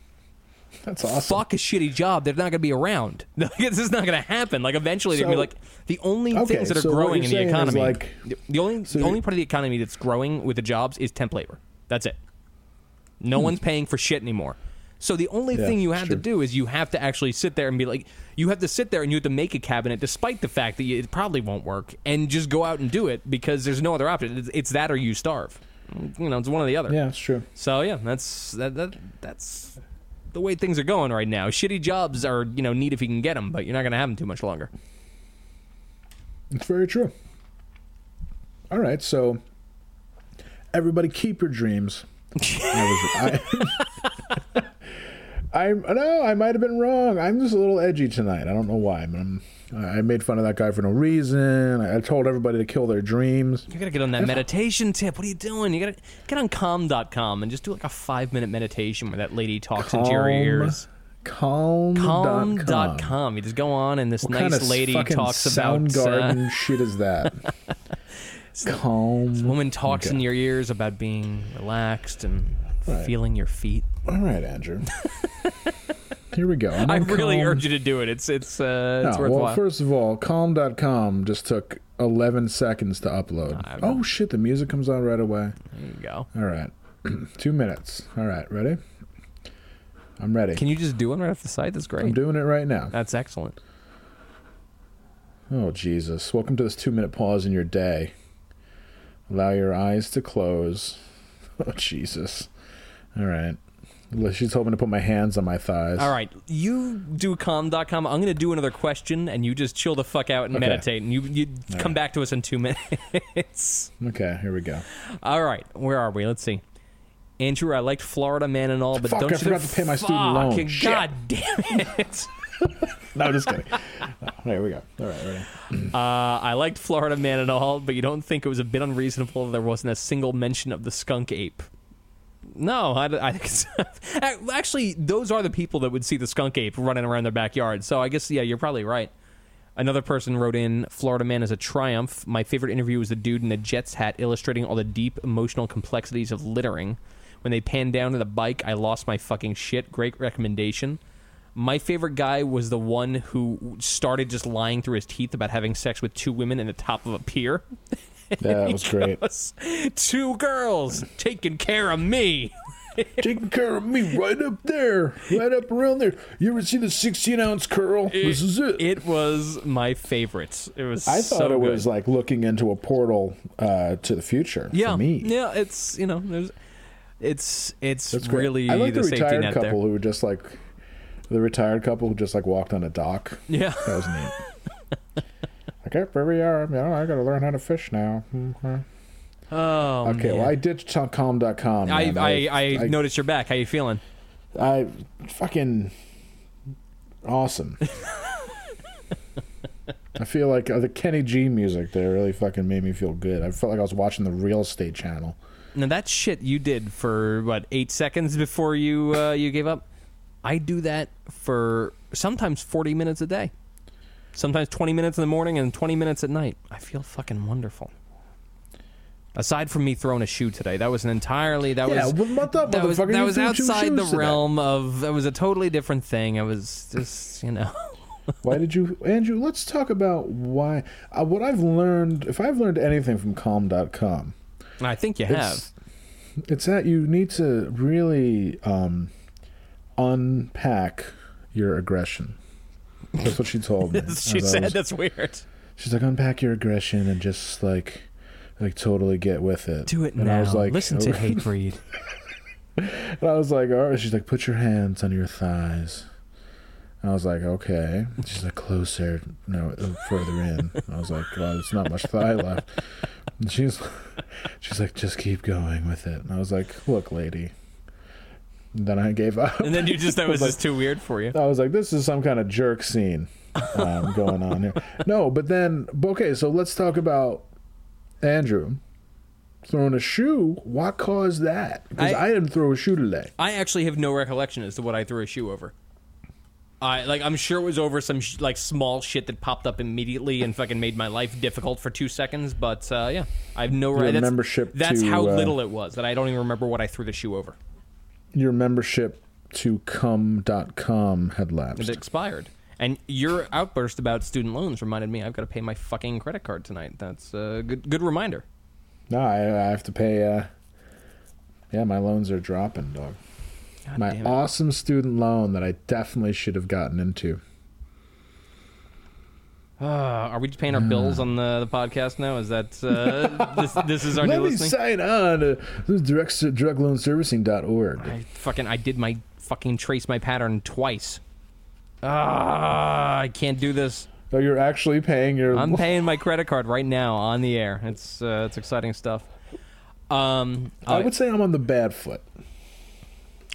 That's awesome.
Fuck a shitty job. They're not going to be around. this is not going to happen. Like eventually, they're going to be like the only
Okay,
things that are
so
growing in the economy.
like-
the- only
so
the only part of the economy that's growing with the jobs is temp labor. That's it. No one's paying for shit anymore. So the only
Hmm. Yeah,
thing you have to do is you have to actually sit there and be like, you have to sit there and you have to make a cabinet, despite the fact that you, it probably won't work, and just go out and do it because there's no other option. It's, it's that or you starve. You know, it's one or the other.
Yeah, it's true.
So yeah, that's that, that that's the way things are going right now. Shitty jobs are you know neat if you can get them, but you're not going to have them too much longer.
It's very true. All right, so everybody keep your dreams. I I, I'm no, I might have been wrong. I'm just a little edgy tonight. I don't know why. But I'm, I made fun of that guy for no reason. I told everybody to kill their dreams.
You got to get on that meditation tip. What are you doing? You got to get on calm.com and just do like a five minute meditation where that lady talks into your
Calm.
ears.
Calm.
Calm.com. You just go on and this
What
nice
kind of
lady
fucking
talks about.
Soundgarden
Uh,
shit is that? Calm.
This woman talks
Okay.
in your ears about being relaxed and
Right.
feeling your feet.
All right, Andrew. Here we go. I'm
really
Calm.
urge you to do it. It's it's uh, it's
No,
worthwhile.
well, first of all, calm.com just took 11 seconds to upload.
I'm-
Oh, shit, the music comes on right away.
there you go.
All right. Two minutes. All right, ready? I'm ready.
Can you just do one right off the site? That's great.
I'm doing it right now.
That's excellent.
Oh, Jesus. Welcome to this two minute pause in your day. Allow your eyes to close. Oh, Jesus. All right. She's hoping to put my hands on my thighs.
All right, you do calm.com. I'm going to do another question, and you just chill the fuck out and
Okay.
meditate, and you you come back to us in two minutes.
Okay, here we go.
all right, where are we? Let's see. Andrew, I liked Florida Man and all, but
Fuck,
don't
I
you
forgot to pay my student loan.
God damn it!
No, just kidding. No, here we go. All right, ready.
Uh, I liked Florida Man and all, but you don't think it was a bit unreasonable that there wasn't a single mention of the skunk ape? No, I, I think actually those are the people that would see the skunk ape running around their backyard. So I guess yeah, you're probably right. Another person wrote in Florida Man is a triumph. My favorite interview was the dude in the Jets hat illustrating all the deep emotional complexities of littering. When they panned down to the bike, I lost my fucking shit. Great recommendation. My favorite guy was the one who started just lying through his teeth about having sex with two women in the top of a pier.
Yeah, that was great.
Us, two girls taking care of me.
Taking care of me right up there, right up around there. You ever see the 16 ounce curl? this is it.
It was my favorite. It was.
I thought
so
it
good.
was like looking into a portal uh, to the future
yeah,
for me.
yeah. It's you know, there's, it's it's
That's great.
really
I like the,
the,
retired couple
there.
who just like the retired couple who just like walked on a dock.
Yeah,
That was neat. like, yep, here we are. You know, I got to learn how to fish now. Mhm.
Oh,
Okay,
man.
well, I ditched calm.com.
I,
man.
I, I, noticed you're back. How you feeling?
I fucking awesome. I feel like uh, the Kenny G music there really fucking made me feel good. I felt like I was watching the real estate channel.
Now that shit you did for what eight seconds before you uh, you gave up. I do that for sometimes forty minutes a day, sometimes twenty minutes in the morning and twenty minutes at night. I feel fucking wonderful. Aside from me throwing a shoe today, that was an entirely that
Yeah,
was
well, what the
that was, that was outside the
shoes today.
realm of that was a totally different thing. I was just you know.
Why did you, Andrew? Let's talk about why. Uh, what I've learned, if I've learned anything from Calm.com,
I think you have.
it's, it's that you need to really um, unpack your aggression. That's what she told me.
she said
was-
that's weird.
She's like, unpack your aggression and just like, like totally get with it.
Do it
and
now.
I was like,
Listen to
okay.
Hatebreed.
And I was like, all right. She's like, put your hands on your thighs. And I was like, okay. She's like, closer, no, further in. I was like, well, there's not much thigh left. And she's, she's like, just keep going with it. And I was like, look, lady. Then I gave up.
And then you just that was
like-
just too weird for you.
I was like, this is some kind of jerk scene um, going on here. No, but then, okay, so let's talk about Andrew throwing a shoe. What caused that? Because
I-
I, didn't throw a shoe today.
I actually have no recollection as to what I threw a shoe over. I like I'm sure it was over some sh- like small shit that popped up immediately and fucking made my life difficult for two seconds. But uh, yeah, I have no right. That's,
membership
That's
to,
how
uh,
little it was that I don't even remember what I threw the shoe over.
Your membership to cum.com had lapsed.
It expired. And your outburst about student loans reminded me I've got to pay my fucking credit card tonight. That's a good good reminder.
No, I, I have to pay. Uh, yeah, my loans are dropping, dog.
God
my awesome student loan that I definitely should have gotten into.
Uh, are we just paying our bills on the, the podcast now? Is that uh, this, this is our
Let
new
me
listening?
sign on to direct, directloanservicing.org.
I fucking I did my fucking trace my pattern twice. Ah, I can't do this.
Oh, you're actually paying your.
I'm paying my credit card right now on the air. It's uh, it's exciting stuff. Um,
I
uh,
would say I'm on the bad foot.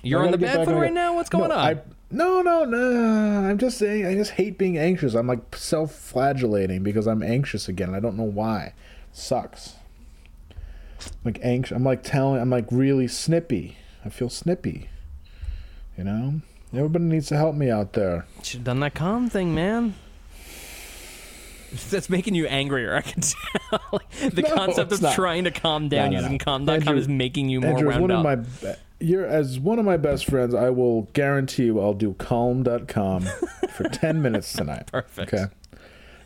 you're
I
on the
gotta get
bad
back
foot
on
right
it.
now. What's going
no,
on?
I, no, no, no. I'm just saying. I just hate being anxious. I'm like self-flagellating because I'm anxious again. I don't know why. sucks. Like anxious. I'm like telling. I'm like really snippy. I feel snippy. You know. Everybody needs to help me out there.
Should have done that calm thing, man. That's making you angrier. I can tell. the
No,
concept of
not.
trying to calm down
No, no,
using
no.
calm.com
Andrew-
is making you more
Andrew,
wound
one
up.
of my you're as one of my best friends, I will guarantee you I'll do calm.com for 10 minutes tonight.
Perfect.
Okay.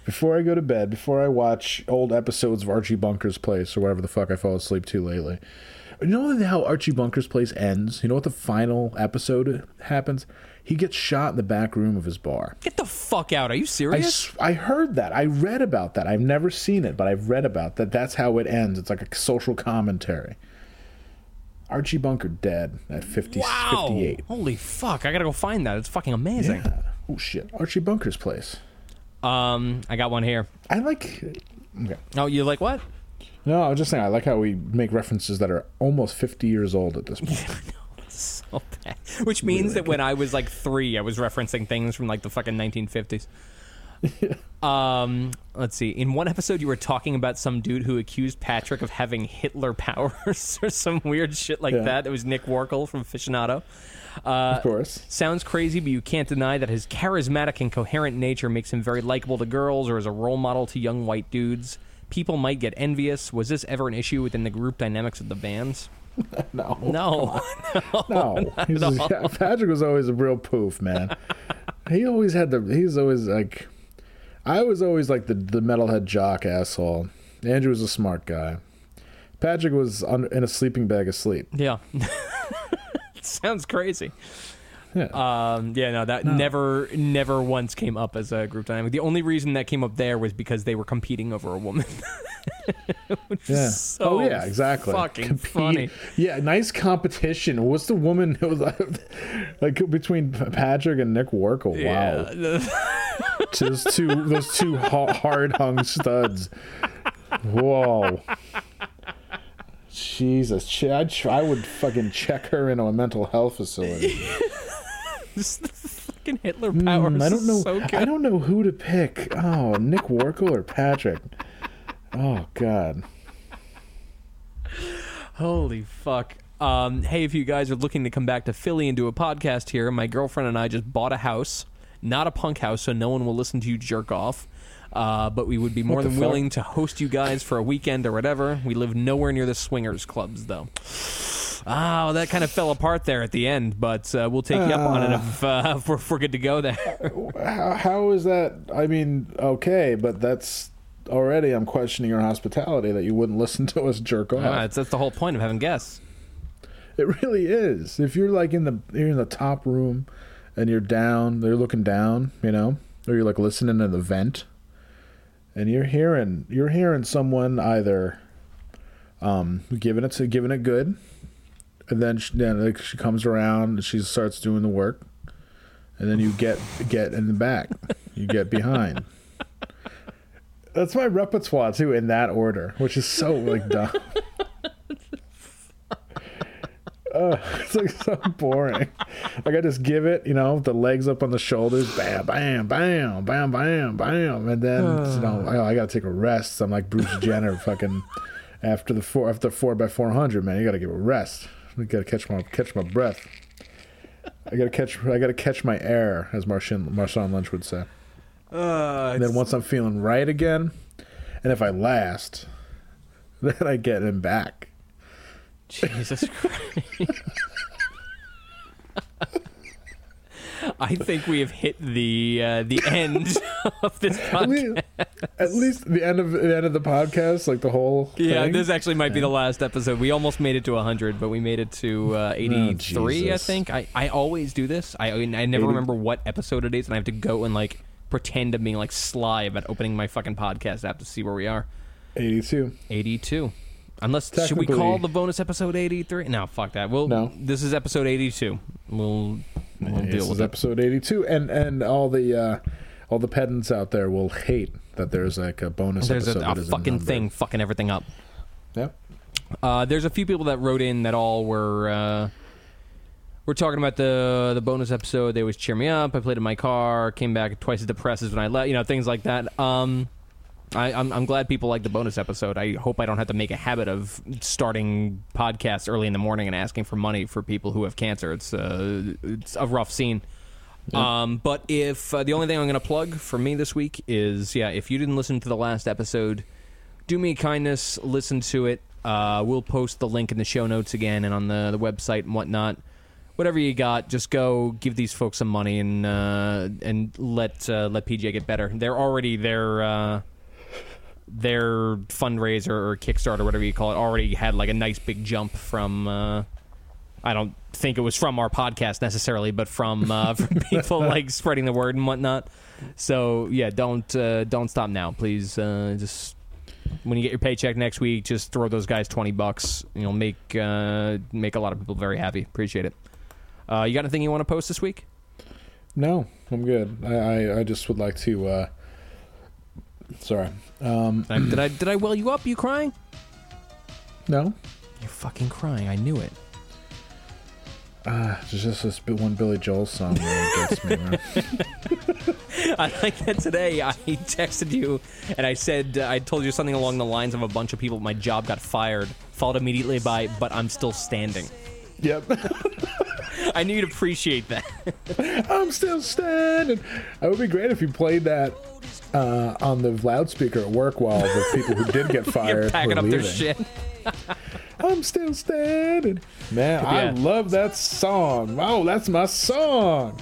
Before I go to bed, before I watch old episodes of Archie Bunker's Place or whatever the fuck I fall asleep to lately. You know how Archie Bunker's Place ends? You know what the final episode happens? He gets shot in the back room of his bar.
Get the fuck out. Are you
I,
serious?
s- I heard that. I read about that. I've never seen it, but I've read about that. That's how it ends. It's like a social commentary. Archie Bunker dead at 50,
wow.
58.
Holy fuck. I gotta go find that. It's fucking amazing.
Yeah. Oh shit. Archie Bunker's place.
Um, I got one here.
I like. Okay.
Oh, you like what?
No, I was just saying. I like how we make references that are almost 50 years old at this point.
So bad. Which means that when I was like three, I was referencing things from like the fucking 1950s. um, let's see. In one episode, you were talking about some dude who accused Patrick of having Hitler powers or some weird shit like
Yeah.
that. It was Nick Warkle from Aficionado. Uh,
of course.
Sounds crazy, but you can't deny that his charismatic and coherent nature makes him very likable to girls or as a role model to young white dudes. People might get envious. Was this ever an issue within the group dynamics of the bands?
No.
No.
No. He's yeah, Patrick was always a real poof, man. he always had the. He's always like. I was always like the, the metalhead jock asshole. Andrew was a smart guy. Patrick was in a sleeping bag asleep.
Yeah. Sounds crazy.
Yeah.
Um, yeah, no, that never, never once came up as a group dynamic. The only reason that came up there was because they were competing over a woman. Which
Yeah.
is so
oh yeah, exactly.
Fucking
Compete-
funny.
Yeah, nice competition. What's the woman who was like, between Patrick and Nick Warkle? Wow, those two those two hard hung studs. Whoa. Jesus, ch- I'd I would fucking check her into a mental health facility.
The fucking Hitler powers.
Mm, I don't know.
So good.
I don't know who to pick. Oh, Nick Warkle or Patrick? Oh God.
Holy fuck. Um, hey, if you guys are looking to come back to Philly and do a podcast here, my girlfriend and I just bought a house. Not a punk house, so no one will listen to you jerk off. Uh, but we would be more than
fuck?
willing to host you guys for a weekend or whatever. We live nowhere near the swingers clubs, though. Oh, that kind of fell apart there at the end, but uh, we'll take you up on it if, uh, if, we're, if we're good to go there.
How, how is that? I mean, okay, but that's already. I'm questioning your hospitality that you wouldn't listen to us jerk off.
Ah, that's, that's the whole point of having guests.
It really is. If you're like in the you're in the top room, and you're down, they're looking down, you know, or you're like listening to the vent, and you're hearing you're hearing someone either, um, giving it to giving it good, and then she, then like she comes around and she starts doing the work, and then you get get in the back, you get behind. That's my repertoire too, in that order, which is so like dumb. Uh, it's like so boring. Like I just give it, you know, the legs up on the shoulders, bam, bam, bam, bam, bam, bam, and then you know, I, I gotta take a rest. I'm like Bruce Jenner, fucking after the four after four by four hundred, man. You gotta give a rest. You gotta catch my catch my breath. I gotta catch I gotta catch my air, as Marshawn Marshawn Lynch would say.
Uh,
And then once I'm feeling right again, and if I last, then I get him back.
Jesus Christ. I think we have hit the uh, the end of this
At
podcast.
least, at least the end of the end of the podcast, like the whole.
Yeah,
thing.
this actually might be the last episode. We almost made it to 100, but we made it to uh, 83, I think. I, I always do this. I I never
80
remember what episode it is, and I have to go and like pretend I'm being like sly about opening my fucking podcast app to see where we are.
82.
82. Unless should we call the bonus episode 83? No, fuck that. We'll
No.
This is episode 82. We'll we'll
this
deal
is
with it.
episode 82, and and all the uh, all the pedants out there will hate that there's like a bonus
There's a,
episode.
a
isn't
fucking thing fucking everything up.
Yep.
Uh, there's a few people that wrote in that all were uh, were talking about the the bonus episode. They always cheer me up. I played in my car, came back twice as depressed as when I left. You know, things like that. Um, I, I'm I'm glad people like the bonus episode. I hope I don't have to make a habit of starting podcasts early in the morning and asking for money for people who have cancer. It's uh, it's a rough scene. Um, but if uh, the only thing I'm going to plug for me this week is yeah, if you didn't listen to the last episode, do me a kindness, listen to it. Uh, we'll post the link in the show notes again and on the, the website and whatnot. Whatever you got, just go give these folks some money and uh, and let uh, let PJ get better. They're already their uh, their fundraiser or Kickstarter, whatever you call it, already had like a nice big jump from. Uh, I don't think it was from our podcast necessarily, but from uh, from people like spreading the word and whatnot. So yeah, don't uh, don't stop now, please. Uh, just when you get your paycheck next week, just throw those guys twenty bucks. You know, make uh, make a lot of people very happy. Appreciate it. Uh, you got anything you want to post this week?
No, I'm good. I, I, I just would like to. Uh, sorry. Um,
Did I, did I did I well you up? You crying?
no,
You're fucking crying. I knew it.
uh, it's just this bi- one Billy Joel song that gets me. Man.
I like that today. I texted you and I said uh, I told you something along the lines of a bunch of people at my job got fired, followed immediately by "But I'm still standing."
yep.
I knew you'd appreciate that.
I'm still standing. It would be great if you played that uh, on the loudspeaker at work while the people who did get fired
You're packing
were
up their shit.
I'm still standing. Man, I love that song. Oh, that's my song.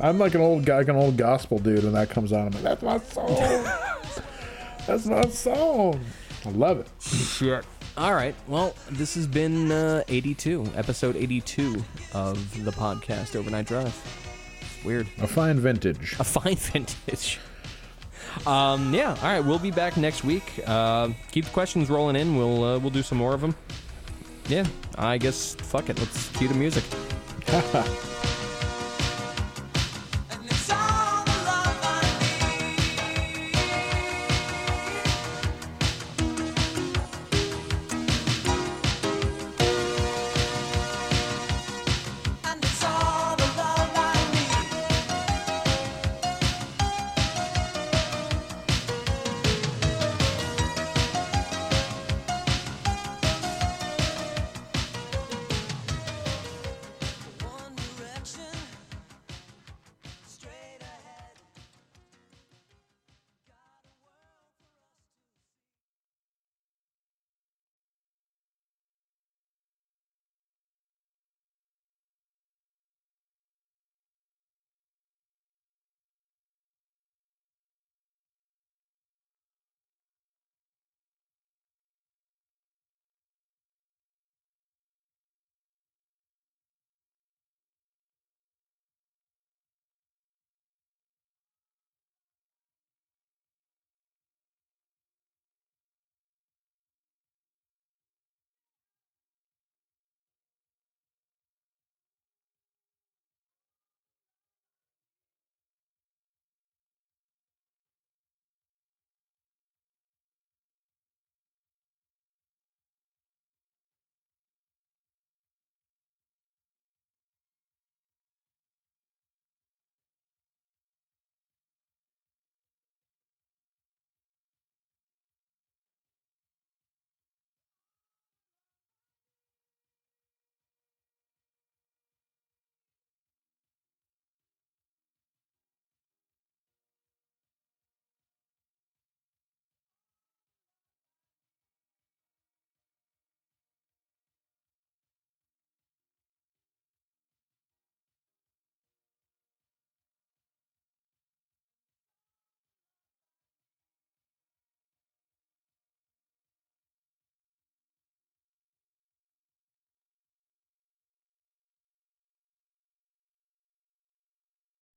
I'm like an old guy, like an old gospel dude, and that comes on. I'm like, that's my song. that's my song. I love it.
Shit. All right. Well, this has been uh, 82, episode 82 of the podcast Overnight Drive. Weird.
A fine vintage.
A fine vintage. Um, yeah. All right. We'll be back next week. Uh, keep the questions rolling in. We'll uh, we'll do some more of them. Yeah. I guess. Fuck it. Let's cue the music.